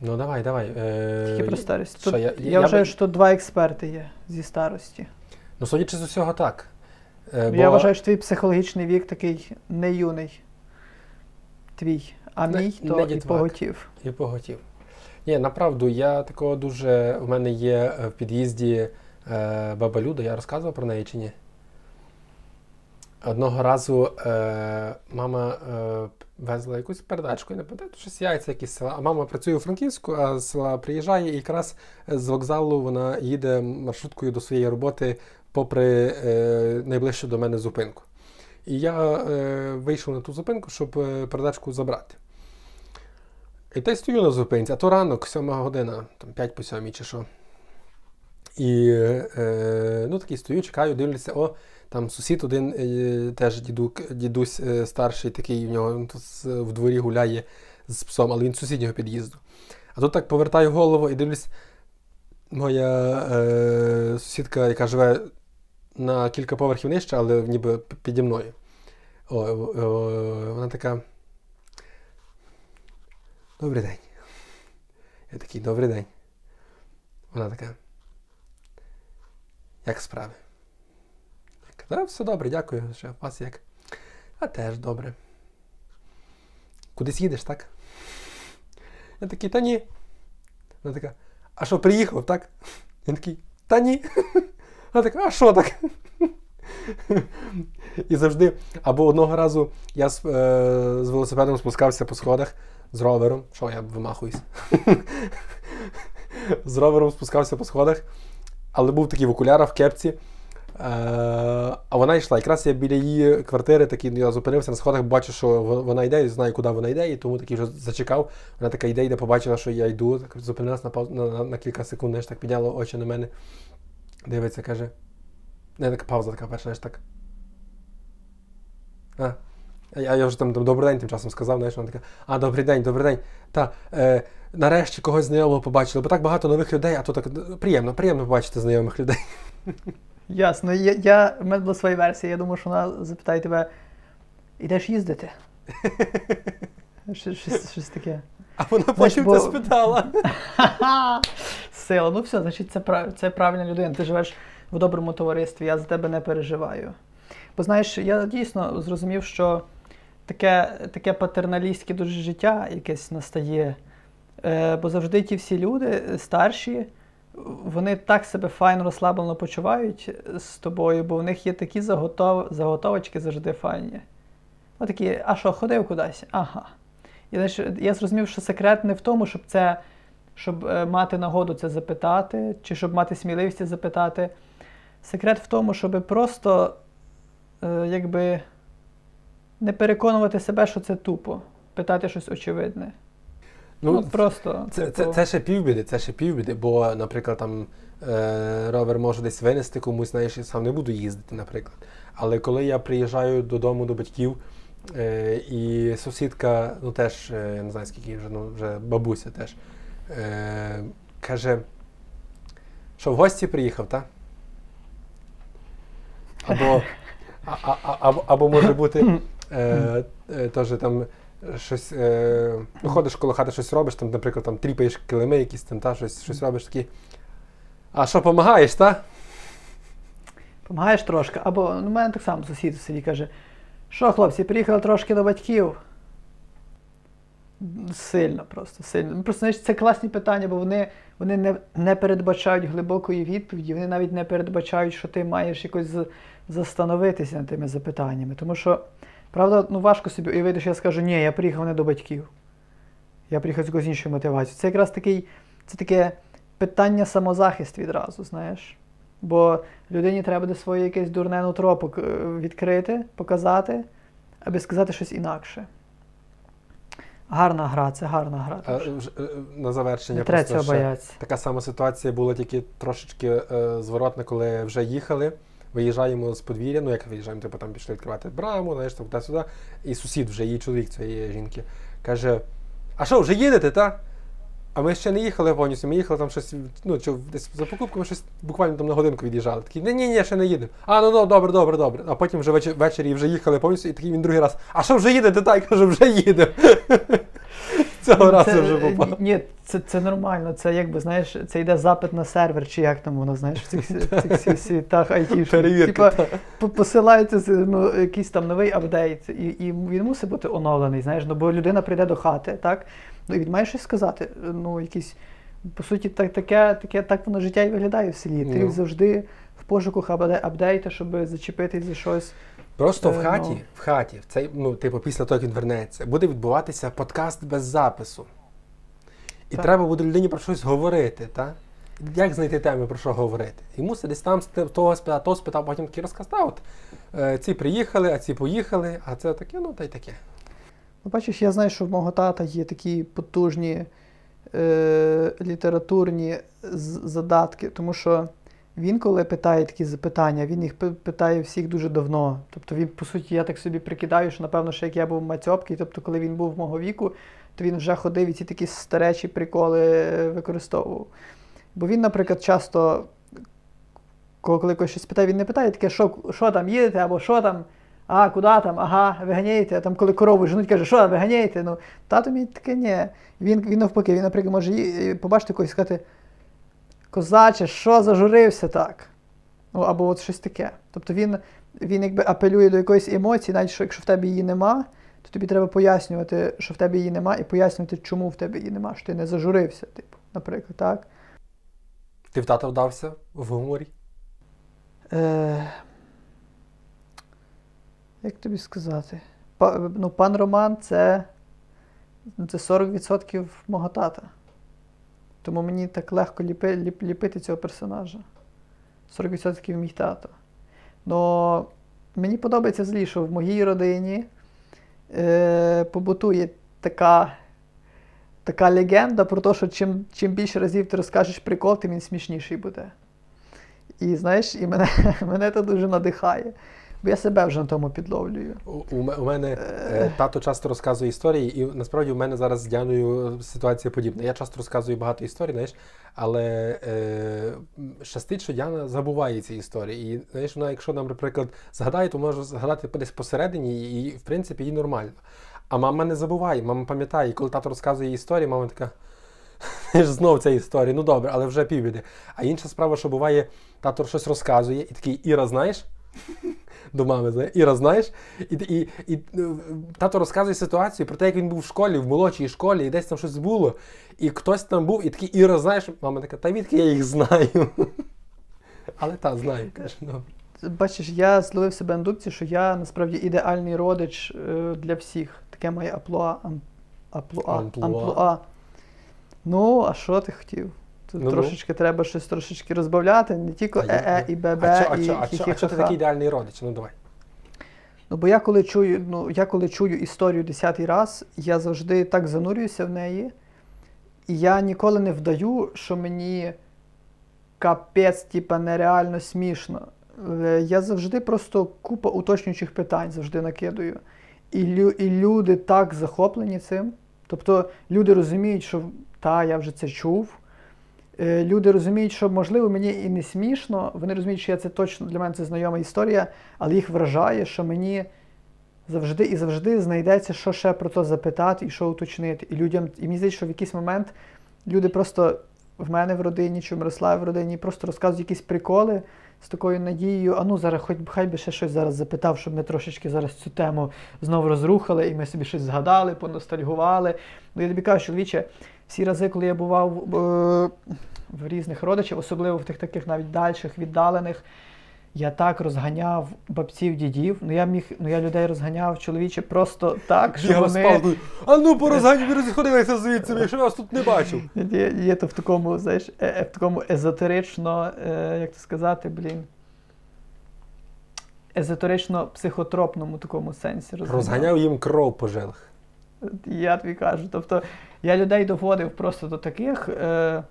Ну давай, давай. Е, Тільки про старість. що, Тут, я- я я вважаю, би- що тут два експерти є зі старості. Ну, судячи з усього, так. Е, Я вважаю, що твій психологічний вік такий не юний. Твій. А Не- мій то не і поготів. І поготів. Ні, направду, я такого дуже. У мене є е, в під'їзді е, баба Люда, я розказував про неї чи ні? Одного разу е, мама е, везла якусь передачку, я не пам'ятаю, щось яйця якісь села. А мама працює у Франківську, а з села приїжджає, і якраз з вокзалу вона їде маршруткою до своєї роботи попри е, найближчу до мене зупинку. І я е, вийшов на ту зупинку, щоб е, передачку забрати. І та й стою на зупинці, а то ранок, сьома година, там 5 по сьомій чи що. І е, ну, такий стою, чекаю, дивлюся, о, там сусід один е, теж дідук, дідусь е, старший, такий в нього ну, тут в дворі гуляє з псом, але він з сусіднього під'їзду. А тут так повертаю голову і дивлюсь, моя е, сусідка, яка живе на кілька поверхів нижче, але ніби піді мною. О, о, вона така. Добрий день. Я такий, добрий день. Вона така. Як справи? Я кажу, «Та все добре, дякую. Ще вас як? А теж добре. Кудись їдеш, так? Я такий, та ні. Вона така, а що, приїхав, так? Я такий, та ні. Вона така, а що так? І завжди, або одного разу я з, е, з велосипедом спускався по сходах з ровером. Що я вимахуюсь? [LAUGHS] з ровером спускався по сходах, але був такий в окулярах, в кепці. Е, а вона йшла. Якраз я біля її квартири такий я зупинився на сходах, бачу, що вона йде, і знаю, куди вона йде, і тому такий вже зачекав. Вона така йде, йде, побачила, що я йду, так зупинилась на, на, на, на кілька секунд, знаєш, так підняла очі на мене. Дивиться, каже. Не, така пауза така перша, знаєш, так. А. Я, я вже там добрий день тим часом сказав, знаєш, вона така, а, добрий день, добрий день. Та, е, нарешті когось знайомого побачили, бо так багато нових людей, а то так приємно, приємно побачити знайомих людей. [LAUGHS] Ясно. Я, я, в мене була своя версія, я думаю, що вона запитає тебе: ідеш їздити? [LAUGHS] Щось, таке. А вона потім бо- це спитала. [LAUGHS] Сила. Ну все, значить, це, прав... це правильна людина. Ти живеш в доброму товаристві, я за тебе не переживаю. Бо знаєш, я дійсно зрозумів, що таке, таке патерналістське дуже життя якесь настає. Е, бо завжди ті всі люди е, старші, вони так себе файно розслаблено почувають з тобою, бо в них є такі заготов... заготовочки завжди файні. Ну такі, а що, ходив кудись? Ага. І знаєш, я зрозумів, що секрет не в тому, щоб це щоб е, мати нагоду це запитати, чи щоб мати сміливість це запитати. Секрет в тому, щоб просто е, якби не переконувати себе, що це тупо, питати щось очевидне. Ну, Ну, просто. Це, типу, це, це ще півбіди, це ще півбіди, бо, наприклад, там е, ровер може десь винести комусь, знаєш, я сам не буду їздити, наприклад. Але коли я приїжджаю додому до батьків, е, і сусідка, ну теж, е, я не знаю скільки вже, ну вже бабуся теж, е, каже, що в гості приїхав, так? Або, а, а, а, або, або може бути е, е, теж там щось, е, ну, ходиш коло хати, щось робиш, там, наприклад, там тріпаєш килими якісь там, та, щось, щось робиш такі. А що, допомагаєш, та? Помагаєш трошки. Або ну, у мене так само сусід в селі каже: що, хлопці, приїхали трошки до батьків. Сильно просто, сильно. Ну, Просто знаєш, це класні питання, бо вони, вони не, не передбачають глибокої відповіді, вони навіть не передбачають, що ти маєш якось застановитися над тими запитаннями. Тому що, правда, ну важко собі уявити, що я скажу, ні, я приїхав не до батьків. Я приїхав з якоюсь іншою мотивацією. Це якраз такий, це таке питання самозахист відразу, знаєш. Бо людині треба буде своє якесь дурне нутро е, відкрити, показати, аби сказати щось інакше. Гарна гра, це гарна гра. А, вже, е, на завершення Не просто ще боятися. така сама ситуація була тільки трошечки е, зворотна, коли вже їхали. Виїжджаємо з подвір'я, ну як виїжджаємо, типу там пішли відкривати браму, знаєш, там туди-сюди. І сусід вже, її чоловік цієї жінки, каже: А що, вже їдете, та? А ми ще не їхали повністю, ми їхали там щось, ну, чи десь за покупками щось буквально там на годинку від'їжджали. Такі, ні, ні, ні, ще не їдемо. А, ну, ну добре, добре, добре. А потім вже веч- ввечері вже їхали повністю, і такий він другий раз. А що вже їдете? Та, я кажу, вже їдемо. Цього разу Це, вже е, попав. Ні, це, це нормально. Це якби, знаєш, це йде запит на сервер, чи як там воно, знаєш, в цих, в цих [LAUGHS] світах. Перевірка. Типа, по- посилається ну, якийсь там новий апдейт, і, і він мусить бути оновлений, знаєш, ну, бо людина прийде до хати, так? Ну, і він має щось сказати. Ну, якісь, по суті, так, таке, таке, так воно життя і виглядає в селі. Ти Ну. завжди в апде- апдейта, щоб зачепитись за щось. Просто в Е, хаті, ну. в хаті, в цей, ну, типу, після того, як він вернеться, буде відбуватися подкаст без запису. І Так. треба буде людині про щось говорити, так? Як знайти теми, про що говорити? І мусить десь там того спитав, того спитав, потім такий розказ, та от е, ці приїхали, а ці поїхали, а це таке, ну та й таке. Ну, бачиш, я знаю, що в мого тата є такі потужні е, літературні задатки, тому що він, коли питає такі запитання, він їх питає всіх дуже давно. Тобто він, по суті, я так собі прикидаю, що напевно, ще як я був мацьопкий, тобто, коли він був мого віку, то він вже ходив і ці такі старечі приколи е, використовував. Бо він, наприклад, часто, коли когось щось питає, він не питає таке, що, що там їдете, або що там, а, куди там, ага, виганяєте, а там коли корову женуть, каже, що виганяєте? Ну, тато мій таке ні. Він, він навпаки, він, наприклад, може побачити когось і сказати, козаче, що зажурився так? Ну, або от щось таке. Тобто він, він якби апелює до якоїсь емоції, навіть що якщо в тебе її нема, то тобі треба пояснювати, що в тебе її нема, і пояснювати, чому в тебе її нема, що ти не зажурився, типу, наприклад, так. Ти в тата вдався в гуморі? Е, Як тобі сказати? Па, ну, пан Роман це, це 40% мого тата. Тому мені так легко ліпи, ліп, ліпити цього персонажа. 40% мій тато. Но мені подобається злі, що в моїй родині е, побутує така, така легенда про те, що чим, чим більше разів ти розкажеш прикол, тим він смішніший буде. І знаєш, і мене, [LAUGHS] мене це дуже надихає. Бо я себе вже на тому підловлюю. У, у мене е, тато часто розказує історії, і насправді у мене зараз з Діаною ситуація подібна. Я часто розказую багато історій, знаєш, але е, щастить, що Діана забуває ці історії. І знаєш, вона, якщо наприклад, згадає, то може згадати десь посередині, і в принципі їй нормально. А мама не забуває, мама пам'ятає, і коли тато розказує історії, мама така. [LAUGHS] Знов ця історія, ну добре, але вже півбіди. А інша справа, що буває, тато щось розказує, і такий Іра, знаєш? До мами, знає, Іра, знаєш? І, і, і, е, тато розказує ситуацію про те, як він був в школі, в молодшій школі, і десь там щось було. І хтось там був, і такий Іра, знаєш, мама така, та відки я їх знаю. [LAUGHS] Але та, знаю, каже, добре. Бачиш, я зловив себе на що я насправді ідеальний родич е, для всіх. Таке моє аплуа. Аплуа. Амплуа. Амплуа. Ну, а що ти хотів? Тут Ну-ну. трошечки треба щось трошечки розбавляти, не тільки е-е і бебе, А чо- і а чо- а чо ти такий ідеальний родич? Ну давай. Ну, бо я коли чую, ну, я коли чую історію десятий раз, я завжди так занурююся в неї, і я ніколи не вдаю, що мені капець, типа, нереально смішно. Е, Я завжди просто купа уточнюючих питань завжди накидаю. І, лю, і люди так захоплені цим. Тобто люди розуміють, що та, я вже це чув. Е, Люди розуміють, що можливо мені і не смішно, вони розуміють, що я це точно для мене це знайома історія, але їх вражає, що мені завжди і завжди знайдеться, що ще про то запитати і що уточнити. І людям, і мені здається, що в якийсь момент люди просто в мене в родині чи в Мирославі в родині просто розказують якісь приколи з такою надією, а ну зараз хоч хай би ще щось зараз запитав, щоб ми трошечки зараз цю тему знову розрухали, і ми собі щось згадали, поностальгували. Ну я тобі кажу, чоловіче, всі рази, коли я бував е, в різних родичів, особливо в тих таких навіть дальших, віддалених, я так розганяв бабців, дідів. Ну я міг, ну я людей розганяв чоловіче просто так, що вони. А ну порозгані, ви розходилися звідси, [LAUGHS] якщо я вас тут не бачив. Є, є то в такому, знаєш, е, е, в такому езотерично, е, як це сказати, блін. Езотерично-психотропному такому сенсі. розганяв. Розганяв їм кров по жилах. [LAUGHS] Я тобі кажу. Тобто я людей доводив просто до таких е,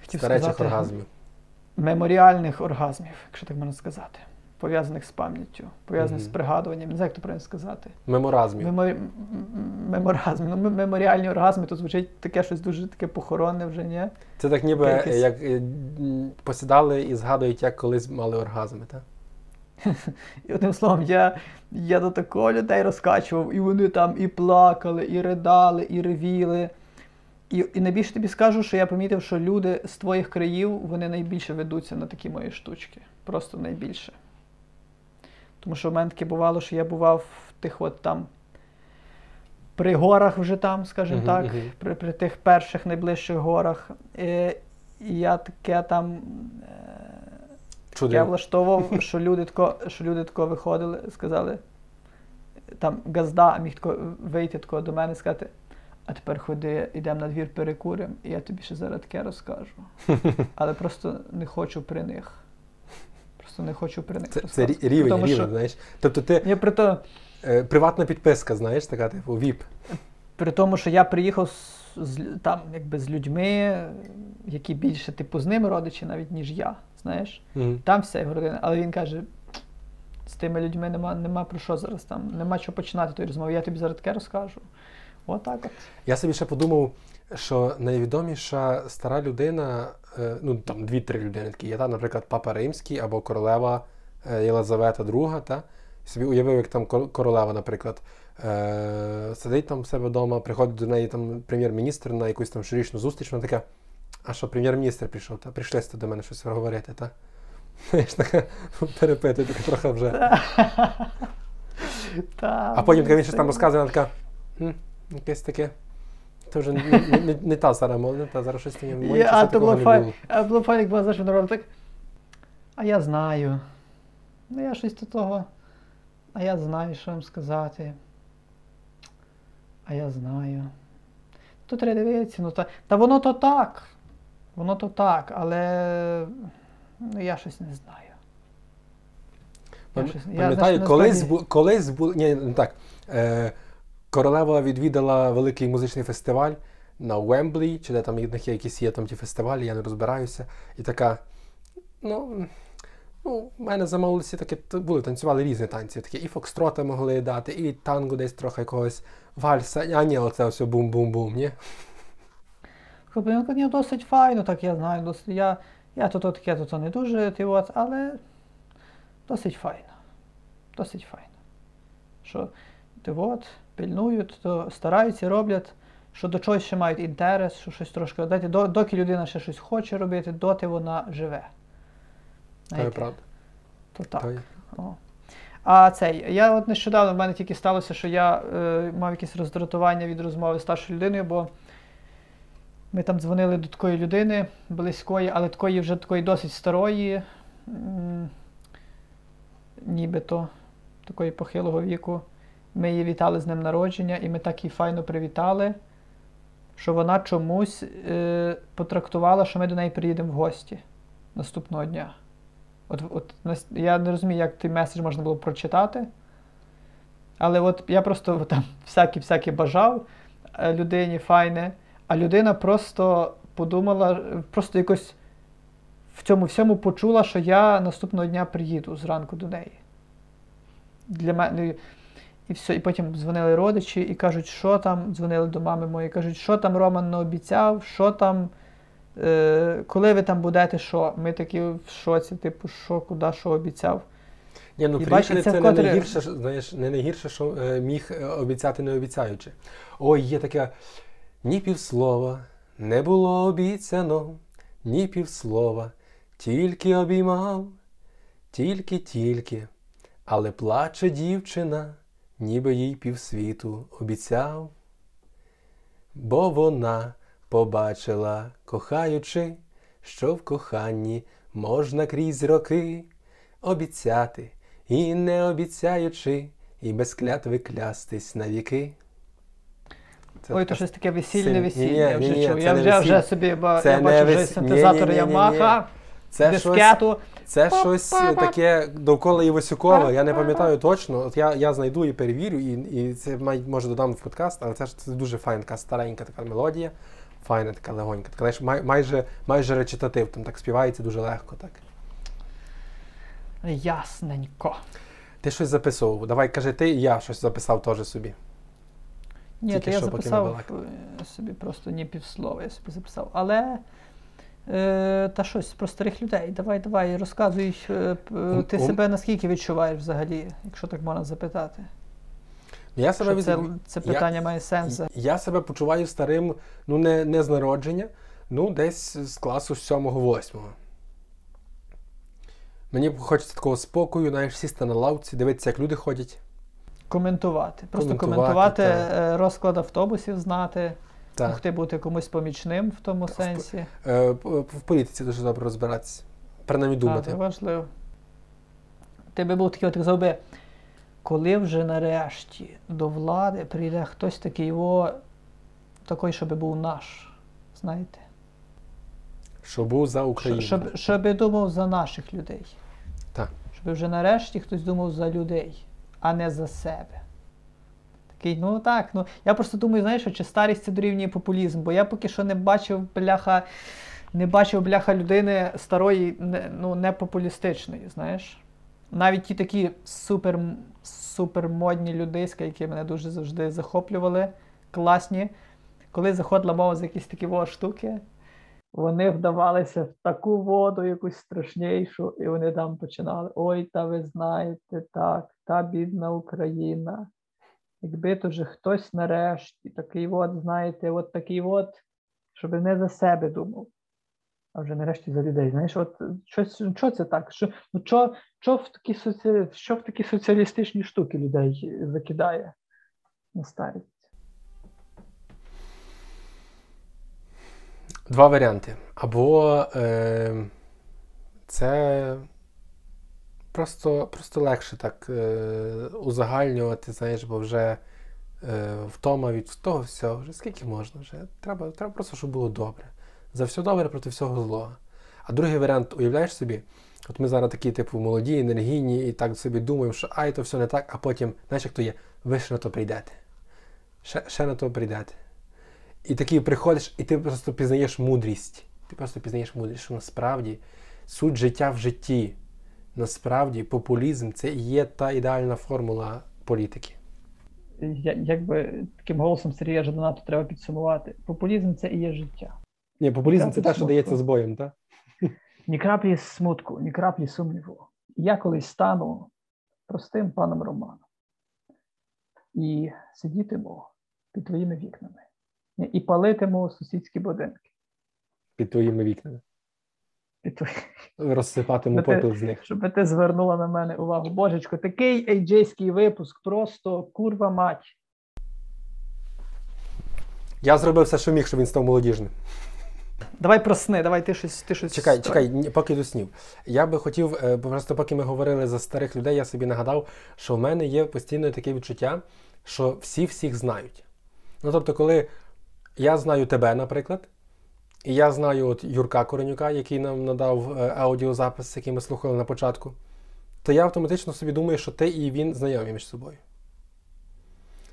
хотів Старечих сказати, оргазмів. меморіальних оргазмів, якщо так можна сказати. Пов'язаних з пам'яттю, пов'язаних з пригадуванням. Не знаю, як то правильно сказати. Меморазмів. Меморі... м- м- Ну, меморіальні оргазми, то звучить таке щось дуже таке похоронне вже, ні? Це так ніби Якесь- як е, посідали і згадують, як колись мали оргазми, так? [LAUGHS] І одним словом, я, я до такого людей розкачував, і вони там і плакали, і ридали, і ревіли. І, і найбільше тобі скажу, що я помітив, що люди з твоїх країв вони найбільше ведуться на такі мої штучки. Просто найбільше. Тому що в мене таке бувало, що я бував в тих от там при горах вже там, скажімо Мгм, так, мгм. при, при тих перших найближчих горах. Е, і я таке там. Е, я влаштовував, що люди тако, що люди тако виходили, сказали, там газда міг тако вийти тако до мене і сказати, а тепер ходи, йдемо на двір перекуримо, і я тобі ще зараз таке розкажу. [LAUGHS] Але просто не хочу при них. Просто не хочу при них. Це, це рівень, Тому рівень, що знаєш. Тобто ти я при, то, е, приватна підписка, знаєш, така, типу, ВІП. при тому, що я приїхав з, з, там, якби, з людьми, які більше типу з ними родичі, навіть ніж я. Знаєш? Мгм. Там вся його родина. Але він каже: з тими людьми нема, нема про що зараз там, нема чого починати тої розмови. Я тобі зараз таке розкажу. Отак от. Я собі ще подумав, що найвідоміша стара людина, е, ну там дві-три людини такі є, та, наприклад, Папа Римський або королева е, Єлизавета II, та? Собі уявив, як там королева, наприклад, е, сидить там в себе вдома, приходить до неї там прем'єр-міністр на якусь там щорічну зустріч, вона така, а що прем'єр-міністр прийшов, та прийшли сте до мене щось говорити, та? Знаєш, така перепитує, така трохи вже. [LAUGHS] А потім, він щось там розказує, вона така, якесь таке. Це вже не, не, не, не та стара молода, та зараз щось Є, моє а то було не файно. було. А файно, як знаєш, вона робить так. А я знаю. Ну я щось до того. А я знаю, що вам сказати. А я знаю. Тут треба дивитися, ну та. Та воно то так. Воно то так, але ну, я щось не знаю. Я щось- я, Пам'ятаю, знаєш, колись, насправді- бу, колись бу, ні, не так. Е, королева відвідала великий музичний фестиваль на Уемблі, чи де там в них є якісь є там ті фестивалі, я не розбираюся. І така, ну. Ну, в мене замовилися такі, т- були, танцювали різні танці. Такі і фокстрота могли дати, і танго десь трохи якогось вальса. А ні, оце все бум-бум-бум, ні? Хлопинка ні, досить файно, так я знаю. Досить, я, я то, то таке, то, то не дуже, ти от, але досить файно. Досить файно. Що ти от, пильнують, то стараються, роблять, що до чогось ще мають інтерес, що щось трошки. Дайте, до, доки людина ще щось хоче робити, доти вона живе. Це Знаєте, правда. То так. То є. О. А цей, я от нещодавно в мене тільки сталося, що я е, мав якесь роздратування від розмови з старшою людиною, бо ми там дзвонили до такої людини близької, але такої вже такої досить старої, нібито такої похилого віку. Ми її вітали з днем народження, і ми так її файно привітали, що вона чомусь е, потрактувала, що ми до неї приїдемо в гості наступного дня. От, от я не розумію, як той меседж можна було прочитати. Але от я просто там всякі-всякі бажав е, людині файне, а людина просто подумала, просто якось в цьому всьому почула, що я наступного дня приїду зранку до неї. Для мене. І все, і потім дзвонили родичі і кажуть, що там, дзвонили до мами моєї, кажуть, що там Роман не обіцяв, що там, е, коли ви там будете, що? Ми такі в шоці, типу, що, куди, що обіцяв. Ні, ну І приїхали бачите, це, це не вкотре- найгірше, знаєш, не найгірше, що е, міг е, обіцяти не обіцяючи. Ой, є таке ні півслова не було обіцяно, ні півслова, тільки обіймав, тільки-тільки, але плаче дівчина, ніби їй півсвіту обіцяв. Бо вона побачила, кохаючи, що в коханні можна крізь роки обіцяти і не обіцяючи, і без клятви клястись навіки. Це Ой, то щось таке весільне. Ні, я вже чув. Я вже, вже собі я бачу вже синтезатор. Ямаха, дискету. це щось таке довкола Івасюкова. Я не пам'ятаю точно. От я, я знайду і перевірю, і, і це май, може додам в подкаст, але це ж це дуже файна така старенька така мелодія. Файна така легонька. Така, знаєш, май, майже, майже речитатив, там так співається дуже легко. Так. Ясненько. Ти щось записував. Давай кажи ти, я щось записав теж собі. Ні, Тільки я що, поки ми записав балакали. е, собі просто ні півслова, я собі записав. Але е, та щось про старих людей. Давай, давай, розказуй, е, е, ти Ум- себе наскільки відчуваєш взагалі, якщо так можна запитати. Я себе, Що це, від- це я- питання має сенс. Я себе почуваю старим, ну не, не з народження, ну десь з класу 7-8. Мені хочеться такого спокою, знаєш, сісти на лавці, дивитися, як люди ходять. Коментувати. Просто Коментувати, коментувати, так. е, розклад автобусів знати, Так. могти бути комусь помічним в тому Так, сенсі. Е, п- в політиці дуже добре розбиратися. Принаймні Так, думати. це важливо. Ти би був такий, от казав би, коли вже нарешті до влади прийде хтось такий, о, такий, щоб був наш. Знаєте? Що був за Україну. Щоб, щоб думав за наших людей. Так. Щоб вже нарешті хтось думав за людей, а не за себе. Такий, ну так, ну я просто думаю, знаєш, що чи старість це дорівнює популізм, бо я поки що не бачив бляха, не бачив бляха людини старої, ну, не популістичної, знаєш. Навіть ті такі супер, супермодні людиська, які мене дуже завжди захоплювали, класні, коли заходила мова за якісь такі во штуки, вони вдавалися в таку воду, якусь страшнішу, і вони там починали. Ой, та ви знаєте, так, та бідна Україна. Якби то вже хтось нарешті, такий от, знаєте, от такий от, щоб не за себе думав, а вже нарешті за людей. Знаєш, от щось, що це так? Що, ну, що, що, в такі соці... що в такі соціалістичні штуки людей закидає на старість? Два варіанти. Або е, це просто, просто легше так е, узагальнювати, знаєш, бо вже е, втома від того всього, вже скільки можна, вже треба, треба просто, щоб було добре. За все добре проти всього злого. А другий варіант, уявляєш собі, от ми зараз такі, типу, молоді, енергійні, і так собі думаємо, що ай, то все не так, а потім, знаєш, як то є, ви ще на то прийдете. Ще, ще на то прийдете. І такий приходиш, і ти просто пізнаєш мудрість. Ти просто пізнаєш мудрість, що насправді суть життя в житті. Насправді популізм це і є та ідеальна формула політики. Я, якби таким голосом Сергія Жаданату треба підсумувати. Популізм це і є життя. Ні, популізм це те, що дається з боєм, так? [LAUGHS] Ні краплі смутку, ні краплі сумніву. Я колись стану простим паном Романом і сидітиму під твоїми вікнами і палитиму сусідські будинки. Під твоїми вікнами. Під твої... Розсипатиму Щоб попіл з них. Щоб ти звернула на мене увагу. Божечко, такий ейджейський випуск, просто курва мать. Я зробив все, що міг, щоб він став молодіжним. Давай про сни, давай ти щось. Ти щось Чекай, чекай, ні, поки до снів. Я би хотів, е, бо просто поки ми говорили за старих людей, я собі нагадав, що в мене є постійно таке відчуття, що всі всіх знають. Ну тобто, коли я знаю тебе, наприклад, і я знаю от Юрка Коренюка, який нам надав е, аудіозапис, який ми слухали на початку, то я автоматично собі думаю, що ти і він знайомі між собою.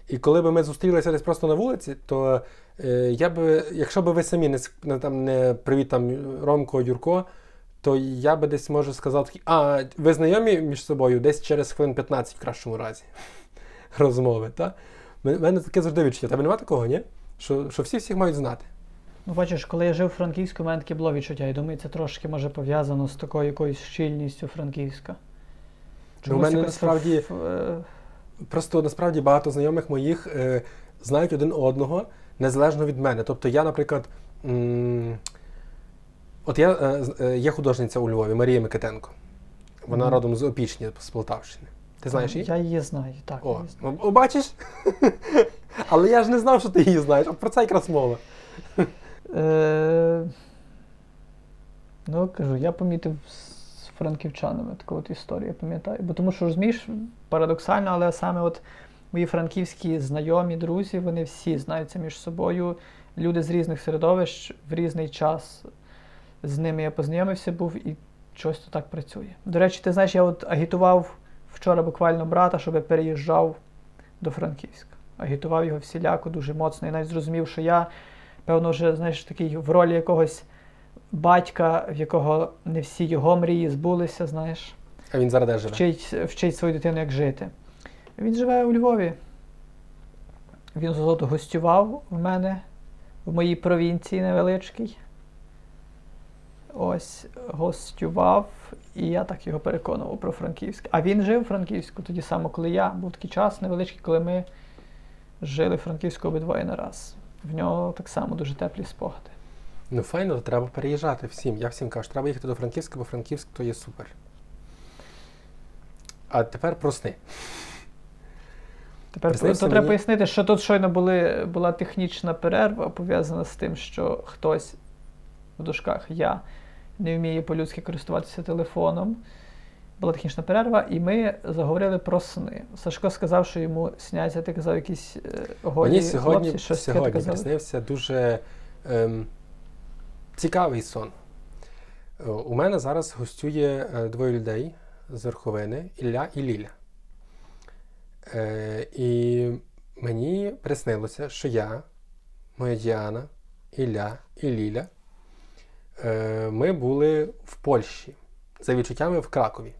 І коли б ми зустрілися десь просто на вулиці, то е, я би, якщо б ви самі не, не, там, не привіт там Ромко, Юрко, то я би десь може сказав такий, а ви знайомі між собою десь через хвилин 15 в кращому разі [LAUGHS] розмови. У мене таке завжди відчуття. Тебе немає такого, ні? Що, що всі всіх мають знати. Ну, бачиш, коли я жив у Франківську, у мене таке було відчуття. І думаю, це трошки може пов'язано з такою якоюсь щільністю Франківська. Ну, у мене насправді в- е, Просто насправді багато знайомих моїх е, знають один одного незалежно від мене. Тобто я, наприклад, м- от я е, е, є художниця у Львові Марія Микитенко. Вона Мгм. родом з Опічні, з Полтавщини. Ти знаєш її? Я її знаю, так. О, її знаю. о, бачиш? [LAUGHS] Але я ж не знав, що ти її знаєш. От про це якраз мова. Е, ну, кажу, я помітив з франківчанами таку от історію, пам'ятаю. Бо тому що розумієш, парадоксально, але саме от мої франківські знайомі, друзі, вони всі знаються між собою. Люди з різних середовищ в різний час з ними я познайомився був і щось то так працює. До речі, ти знаєш, я от агітував вчора буквально брата, щоб переїжджав до Франківська. Агітував його всіляко дуже моцно. І навіть зрозумів, що я певно, вже знаєш, такий в ролі якогось батька, в якого не всі його мрії збулися, знаєш, А він зараз де живе? вчить, вчить свою дитину, як жити. Він живе у Львові. Він золото гостював в мене в моїй провінції невеличкій. Ось гостював, і я так його переконував про Франківськ. А він жив у Франківську тоді само, коли я. Був такий час невеличкий, коли ми жили в Франківську обидвоє на раз. В нього так само дуже теплі спогади. Ну файно, треба переїжджати всім. Я всім кажу, треба їхати до Франківська, бо Франківськ то є супер. А тепер про сни. Тепер Приснився то треба пояснити, що тут щойно були, була технічна перерва, пов'язана з тим, що хтось в дужках я не вміє по-людськи користуватися телефоном. Була технічна перерва, і ми заговорили про сни. Сашко сказав, що йому сняться, ти казав, якісь е, голі Мені сьогодні, хлопці, щось сьогодні приснився дуже ем, цікавий сон. Е, У мене зараз гостює е, двоє людей з Верховини Ілля і Ліля. Е, і мені приснилося, що я, моя Діана, Ілля і Ліля. Е, ми були в Польщі за відчуттями в Кракові.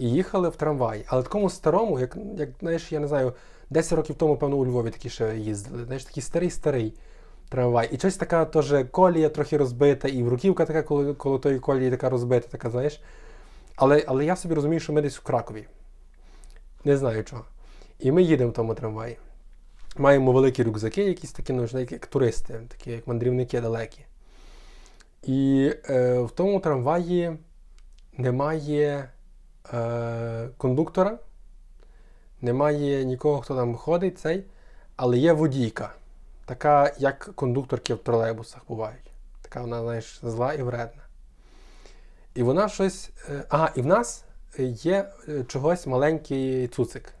І їхали в трамваї. Але такому старому, як, як знаєш, я не знаю, 10 років тому, певно, у Львові такі ще їздили. Знаєш, такий старий-старий трамвай. І щось така теж колія трохи розбита, і руківка така коло, коло тої колії така розбита, така, знаєш. Але, але я собі розумію, що ми десь в Кракові. Не знаю чого. І ми їдемо в тому трамваї. Маємо великі рюкзаки, якісь такі, ну, як туристи, такі як мандрівники далекі. І е, в тому трамваї немає е, кондуктора, немає нікого, хто там ходить, цей, але є водійка. Така, як кондукторки в тролейбусах бувають. Така вона, знаєш, зла і вредна. І вона щось. е, Ага, і в нас є е, чогось маленький цуцик.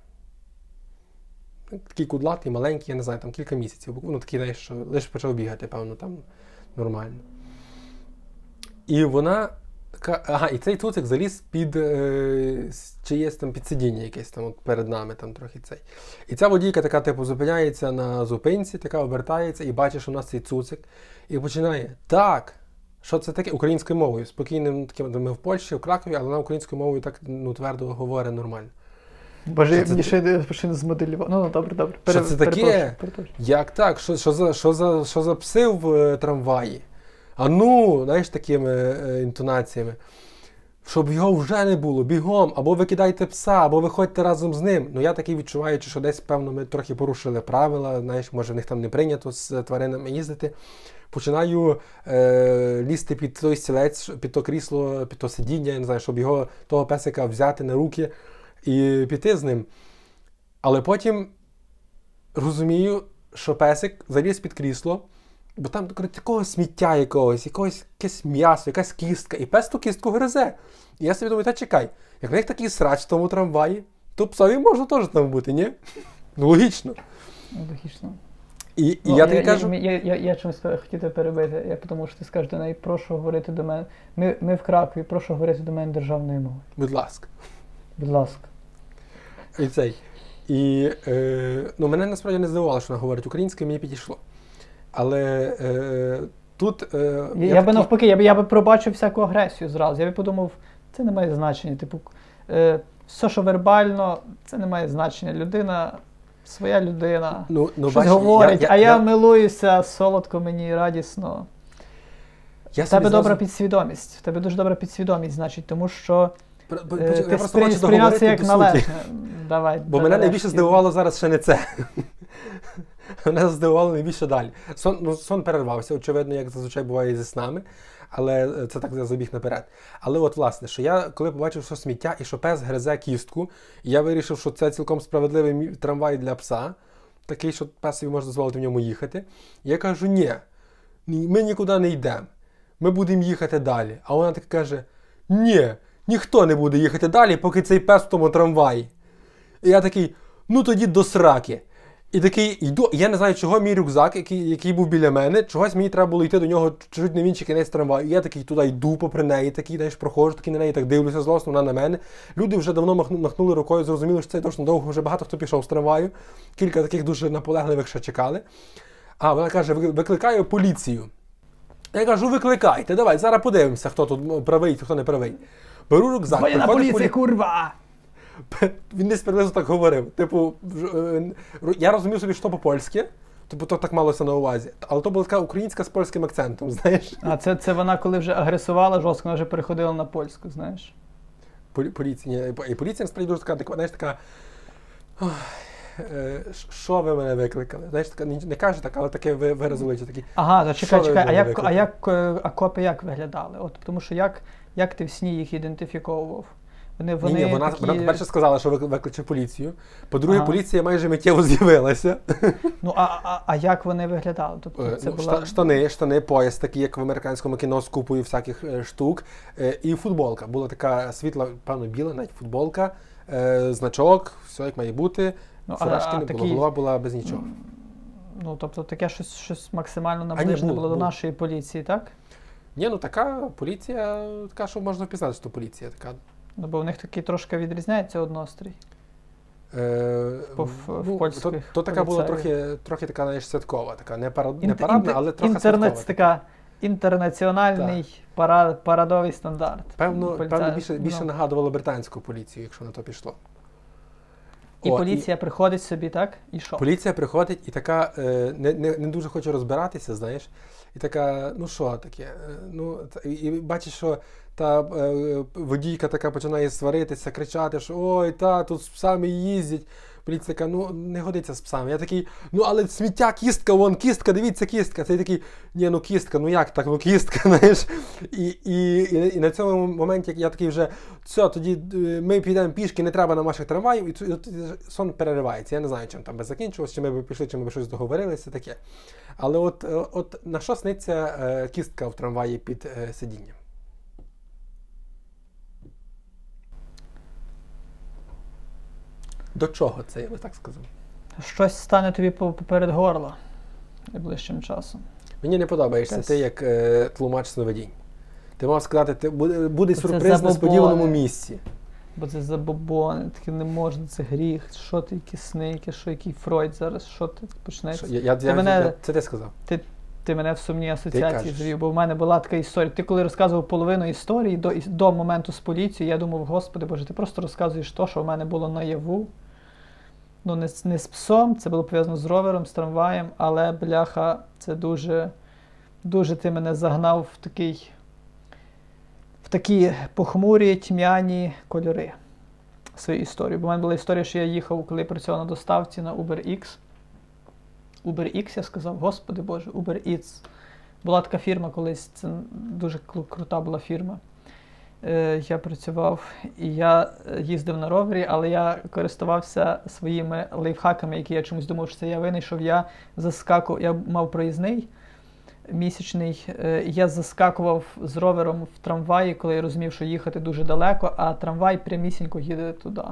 Такий кудлатий, маленький, я не знаю, там кілька місяців. Ну, такий, знаєш, що лише почав бігати, певно, там нормально. І вона така. Ага, і цей цуцик заліз під е, чиєсь там під сидіння якесь там от перед нами там трохи цей. І ця водійка така, типу, зупиняється на зупинці, така обертається і бачить, що у нас цей цуцик, і починає так. Що це таке? Українською мовою. Спокійним таким ми в Польщі, в Кракові, але вона українською мовою так ну, твердо говорить нормально. Боже, Що це мені ще, ще не змоделював. Ну, ну, добре, добре. Що це таке? перепрошую, перепрошую. Як так? Що, що, за, що, за, що за пси в е, трамваї? А ну, знаєш, такими е, інтонаціями. Щоб його вже не було, бігом, або ви кидайте пса, або виходьте разом з ним. Ну я такий відчуваю, що десь, певно, ми трохи порушили правила, знаєш, може в них там не прийнято з е, тваринами їздити. Починаю е, лізти під той стілець, під то крісло, під то сидіння, я не знаю, щоб його того песика взяти на руки і піти з ним. Але потім розумію, що песик заліз під крісло, бо там такого сміття якогось, якогось якесь м'ясо, якась кістка, і пес ту кістку гризе. І я собі думаю, та чекай, як в них такий срач в тому трамваї, то псові можна теж там бути, ні? Ну, логічно. Логічно. І, і Ну, я тобі кажу. Я, я, я, я чомусь хотів тебе перебити, я тому що ти скажеш до неї, прошу говорити до мене. Ми, ми в Кракові, прошу говорити до мене державною мовою. Будь ласка. Будь ласка. І цей. І е, ну, мене насправді не здивувало, що вона говорить українською, мені підійшло. Але е, тут. Е, Я, я би такий- навпаки, я би, я би пробачив всяку агресію зразу. Я би подумав, це не має значення. Типу, е, все, що вербально, це не має значення. Людина, своя людина. ну, ну, Щось бачиш, говорить, а я, милуюся солодко, мені радісно. я В тебе добра підсвідомість. В тебе дуже добра підсвідомість, значить, тому що Про- е, я ти просто сприй- сприйняв це як належне. Давай, Бо давай, мене найбільше здивувало зараз ще не це. [LAUGHS] Мене здивувало найбільше далі. Сон, ну, сон перервався, очевидно, як зазвичай буває зі снами, але е, це так забіг наперед. Але от власне, що я коли побачив, що сміття і що пес гризе кістку, я вирішив, що це цілком справедливий трамвай для пса, такий, що песові може дозволити в ньому їхати. Я кажу, ні, ми нікуди не йдемо. Ми будемо їхати далі. А вона так каже: ні, ніхто не буде їхати далі, поки цей пес в тому трамваї. І я такий, ну тоді до сраки. І такий йду. Я не знаю, чого мій рюкзак, який, який був біля мене, чогось мені треба було йти до нього чуть не в інший кінець трамваю. І я такий туди йду попри неї, такий, знаєш, проходжу, такий на неї так дивлюся злосно, вона на мене. Люди вже давно махнули рукою, зрозуміли, що це точно довго, вже багато хто пішов з трамваю. Кілька таких дуже наполегливих ще чекали. А вона каже: викликаю поліцію. Я кажу, викликайте, давай, зараз подивимося, хто тут правий, хто не правий. Беру рюкзак, приходить поліцію, полі- курва! [LAUGHS] він десь приблизно так говорив. Типу, е, я розумів собі, що по-польськи, типу, то так малося на увазі. Але то була така українська з польським акцентом, [LAUGHS] знаєш. А це, це вона, коли вже агресувала жорстко, вона вже переходила на польську, знаєш. Полі- Поліція, і поліція насправді дуже така, знаєш, така. «Ой, е, Що ви мене викликали? Знаєш, така, не каже так, але таке ви- вираз. Ага, то чекай, чекай, а як, а як е, а копи як виглядали? От тому що як, як ти в сні їх ідентифіковував? Вони, вони Ні, ні, вона, такі... вона по-перше сказала, що вик- викличе поліцію. По-друге, Ага. поліція майже миттєво [LAUGHS] з'явилася. Ну а, а, а як вони виглядали? Тобто Е, це ну, була Штани, штани, пояс, такий, як в американському кіно з купою всяких е, штук. Е, І футболка. Була така світла, певно, біла, навіть футболка, значок, все як має бути. Ну, а- Фуражки а не було, такі- голова була без нічого. ну, тобто таке щось, щось максимально наближене було, було до було. нашої поліції, так? Ні, ну така поліція, така, що можна впізнати, що поліція. Така. Ну, бо в них такі трошки відрізняється однострій. Е, По- в- в ну, польських то, то така була поліцаїв. трохи, трохи така, знаєш, святкова, така не, пара, не Інт- парадна, але трохи інтернет, святкова. така інтернаціональний пара, парадовий стандарт. Певно, певно більше, більше ну. нагадувало британську поліцію, якщо на то пішло. І О, поліція приходить собі, так? І що? Поліція приходить і така е, не, не, не дуже хоче розбиратися, знаєш. І така, ну що таке? Е, Ну, і, бачиш, що та е, водійка така починає сваритися, кричати, що ой, та, тут самі їздять. Поліція така, ну не годиться з псами. Я такий, ну але сміття, кістка, вон, кістка, дивіться, кістка. Цей такий, ні, ну кістка, ну як так, ну кістка, [LAUGHS] знаєш. І, і, і, і на цьому моменті я такий вже, все, тоді е, ми підемо пішки, не треба нам ваших трамваїв, і, сон переривається. Я не знаю, чим там би закінчилось, чи ми б пішли, чи ми б щось договорилися, таке. Але от, е, от на що сниться е, кістка в трамваї під сидінням? До чого це, я би так сказав? Щось стане тобі поперед горла найближчим часом. Мені не подобаєшся Якась- ти як е, тлумач сновидінь. Ти мав сказати, ти буде, буде сюрприз на забобони. сподіваному місці. Бо це забобони, таке не можна, це гріх. Що ти, які сни, що, який Фройд зараз, що ти? Що, я, я, я, мене- я- це ти сказав. Ти, ти мене в сумні асоціації завів, бо в мене була така історія. Ти коли розказував половину історії до, до моменту з поліцією, я думав, господи Боже, ти просто розказуєш то, що в мене було наяву. Ну, не, не з псом, це було пов'язано з ровером, з трамваєм, але бляха, це дуже, дуже ти мене загнав в такий, в такі похмурі, тьмяні кольори свою історію. Бо в мене була історія, що я їхав, коли працював на доставці на UberX. UberX, я сказав, господи Боже, UberEats. Була така фірма колись, це дуже крута була фірма. Е, я працював і я е, їздив на ровері, але я користувався своїми лайфхаками, які я чомусь думав, що це я винайшов. Я заскакував, я мав проїзний місячний. е, Я заскакував з ровером в трамваї, коли я розумів, що їхати дуже далеко, а трамвай прямісінько їде туди.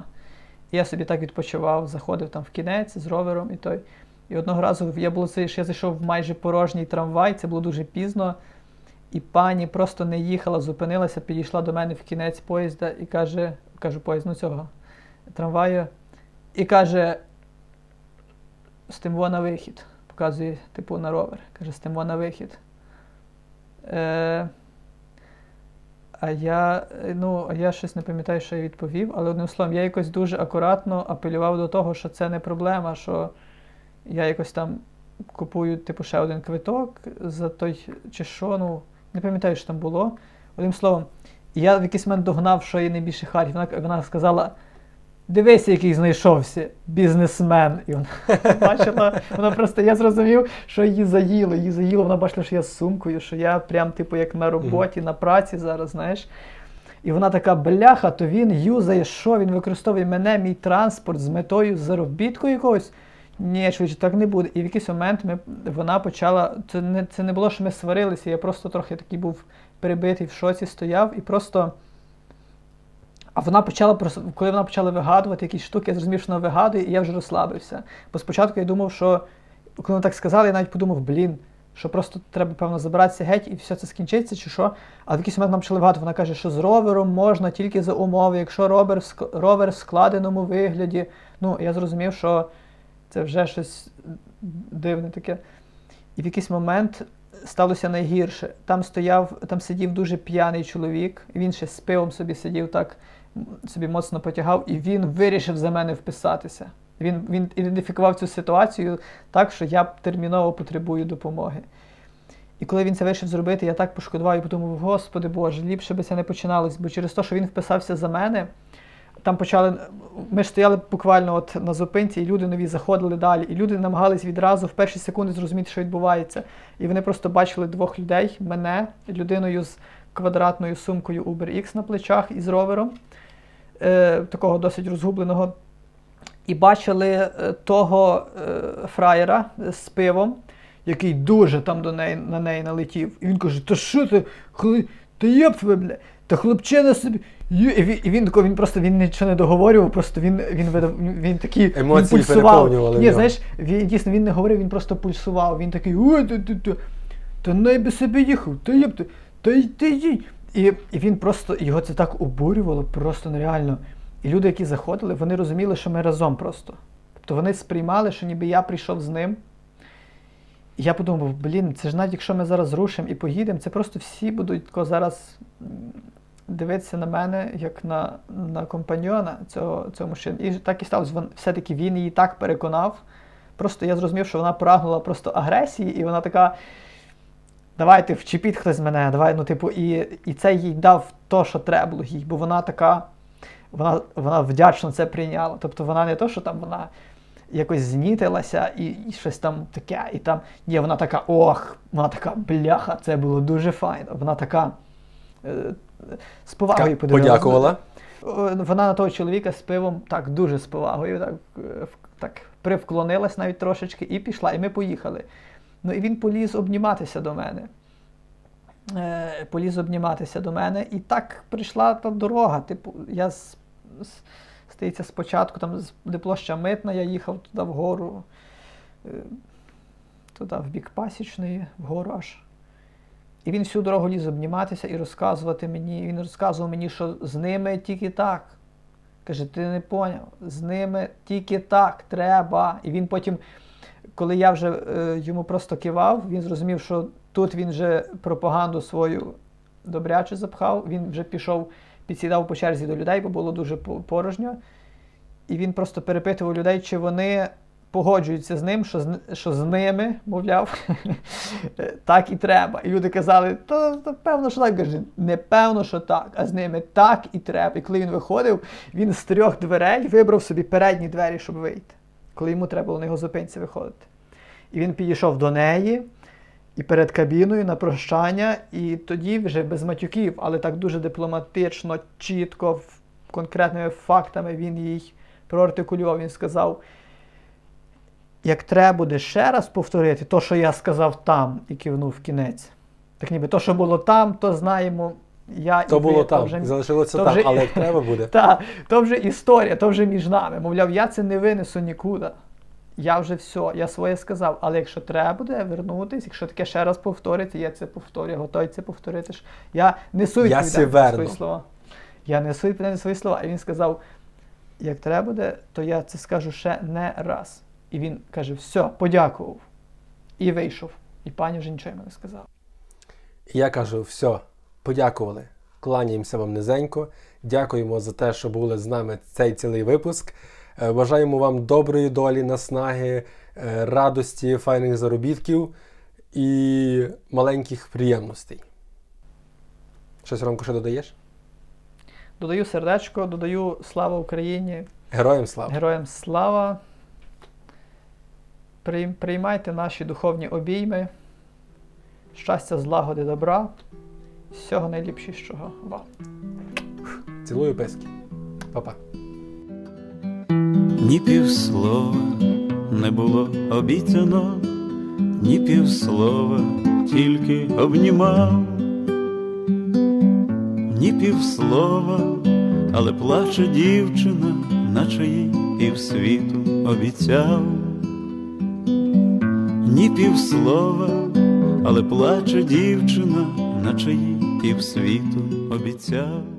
І я собі так відпочивав, заходив там в кінець з ровером і той. І одного разу я було це, я зайшов в майже порожній трамвай, це було дуже пізно. І пані просто не їхала, зупинилася, підійшла до мене в кінець поїзда і каже, кажу, поїзд, ну цього трамваю, і каже: Стимво на вихід. Показує, типу, на ровер. Каже, стимво на вихід. Е, а я, ну, я щось не пам'ятаю, що я відповів, але одним словом, я якось дуже акуратно апелював до того, що це не проблема, що я якось там купую, типу, ще один квиток за той чи що, ну, не пам'ятаю, що там було. Одним словом, я в якийсь момент догнав, що є найбільше харів. Вона, вона сказала: дивися, який знайшовся бізнесмен. І вона [LAUGHS] бачила, вона просто я зрозумів, що її заїло. Її заїло, вона бачила, що я з сумкою, що я прям, типу, як на роботі, на праці зараз, знаєш. І вона така бляха, то він юзає, що він використовує мене, мій транспорт з метою заробітку якогось. Ні, швидше, так не буде. І в якийсь момент ми, вона почала. Це не, це не було, що ми сварилися, я просто трохи такий був перебитий в шоці, стояв і просто. А вона почала просто, коли вона почала вигадувати якісь штуки, я зрозумів, що вона вигадує, і я вже розслабився. Бо спочатку я думав, що коли вона так сказала, я навіть подумав, блін, що просто треба, певно, забиратися геть і все це скінчиться, чи що. А в якийсь момент нам почали вигадувати, вона каже, що з ровером можна тільки за умови, якщо ровер в складеному вигляді. Ну, я зрозумів, що це вже щось дивне таке. І в якийсь момент сталося найгірше. Там стояв, там сидів дуже п'яний чоловік, він ще з пивом собі сидів так, собі моцно потягав, і він вирішив за мене вписатися. Він, він ідентифікував цю ситуацію так, що я терміново потребую допомоги. І коли він це вирішив зробити, я так пошкодував і подумав, господи Боже, ліпше би це не починалось, бо через те, що він вписався за мене, там почали. Ми стояли буквально от на зупинці, і люди нові заходили далі. І люди намагались відразу в перші секунди зрозуміти, що відбувається. І вони просто бачили двох людей: мене, людиною з квадратною сумкою UberX на плечах і з ровером, е, такого досить розгубленого. І бачили е, того е, фраєра з пивом, який дуже там до неї, на неї налетів. І він каже: Та що ти, хли... та єб тебе, бля, та хлопчина собі. І він, і він, він просто він нічого не договорював, просто він, він, видав, він, він такий він пульсував. Ні, нього. знаєш, він, дійсно він не говорив, він просто пульсував. Він такий, ой, та, та, та, та най би собі їхав, та єб ти, та й ти їй. І, і він просто, його це так обурювало, просто нереально. І люди, які заходили, вони розуміли, що ми разом просто. Тобто вони сприймали, що ніби я прийшов з ним. І я подумав, блін, це ж навіть якщо ми зараз рушимо і поїдемо, це просто всі будуть зараз дивитися на мене як на, на компаньйона цього, цього мужчини. І так і сталося. Вон, все-таки він її так переконав. Просто я зрозумів, що вона прагнула просто агресії, і вона така. Давайте вчепіть хтось мене, давай, ну, типу, і, і це їй дав то, що треба було їй, бо вона така, вона, вона вдячно це прийняла. Тобто вона не то, що там вона якось знітилася і, і щось там таке, і там, ні, вона така, ох, вона така, бляха, це було дуже файно. Вона така е, з повагою подивилась. Подякувала. Е, Вона на того чоловіка з пивом так дуже з повагою, так, е, так привклонилась навіть трошечки і пішла, і ми поїхали. Ну і він поліз обніматися до мене. Е, поліз обніматися до мене, і так прийшла та дорога. Типу, я з, з, Стається спочатку, там де площа Митна, я їхав туди вгору, туди в бік Пасічної, вгору аж. І він всю дорогу ліз обніматися і розказувати мені. Він розказував мені, що з ними тільки так. Каже, ти не поняв, з ними тільки так треба. І він потім, коли я вже е, йому просто кивав, він зрозумів, що тут він вже пропаганду свою добряче запхав, він вже пішов, підсідав по черзі до людей, бо було дуже порожньо. І він просто перепитував людей, чи вони погоджуються з ним, що з, що з ними, мовляв, [LAUGHS] так і треба. І люди казали, то, то певно, що так каже, не певно, що так, а з ними так і треба. І коли він виходив, він з трьох дверей вибрав собі передні двері, щоб вийти, коли йому треба було на його зупинці виходити. І він підійшов до неї і перед кабіною на прощання, і тоді вже без матюків, але так дуже дипломатично, чітко, конкретними фактами він їй проартикулював. Він сказав: як треба буде ще раз повторити, то, що я сказав там, і кивнув в кінець. Так ніби то, що було там, то знаємо. Я То і ви, було там, вже- залишилося то там, вже- але як треба буде. [LAUGHS] та, то вже історія, то вже між нами. Мовляв, я це не винесу нікуди. Я вже все, я своє сказав. Але якщо треба буде вернутись, якщо таке ще раз повториться, я це повторю, готовий це повторити. Я несу відповідальність за свої слова. Я несу відповідальність за свої слова. І він сказав: як треба буде, то я це скажу ще не раз. І він каже: все, подякував. І вийшов. І пані вже нічого йому не сказала. Я кажу: все, подякували. Кланяємося вам низенько. Дякуємо за те, що були з нами цей цілий випуск. Е, Бажаємо вам доброї долі, наснаги, е, радості, файних заробітків і маленьких приємностей. Щось Ромко ще додаєш? Додаю сердечко, додаю слава Україні. Героям слава! Героям слава. Прийм- Приймайте наші духовні обійми. Щастя, злагоди, добра. Всього найліпшого вам. Цілую писки. Па-па. Ні півслова не було обіцяно, ні півслова тільки обнімав, ні півслова, але плаче дівчина, наче їй півсвіту обіцяв, ні півслова, але плаче дівчина, наче їй півсвіту обіцяв.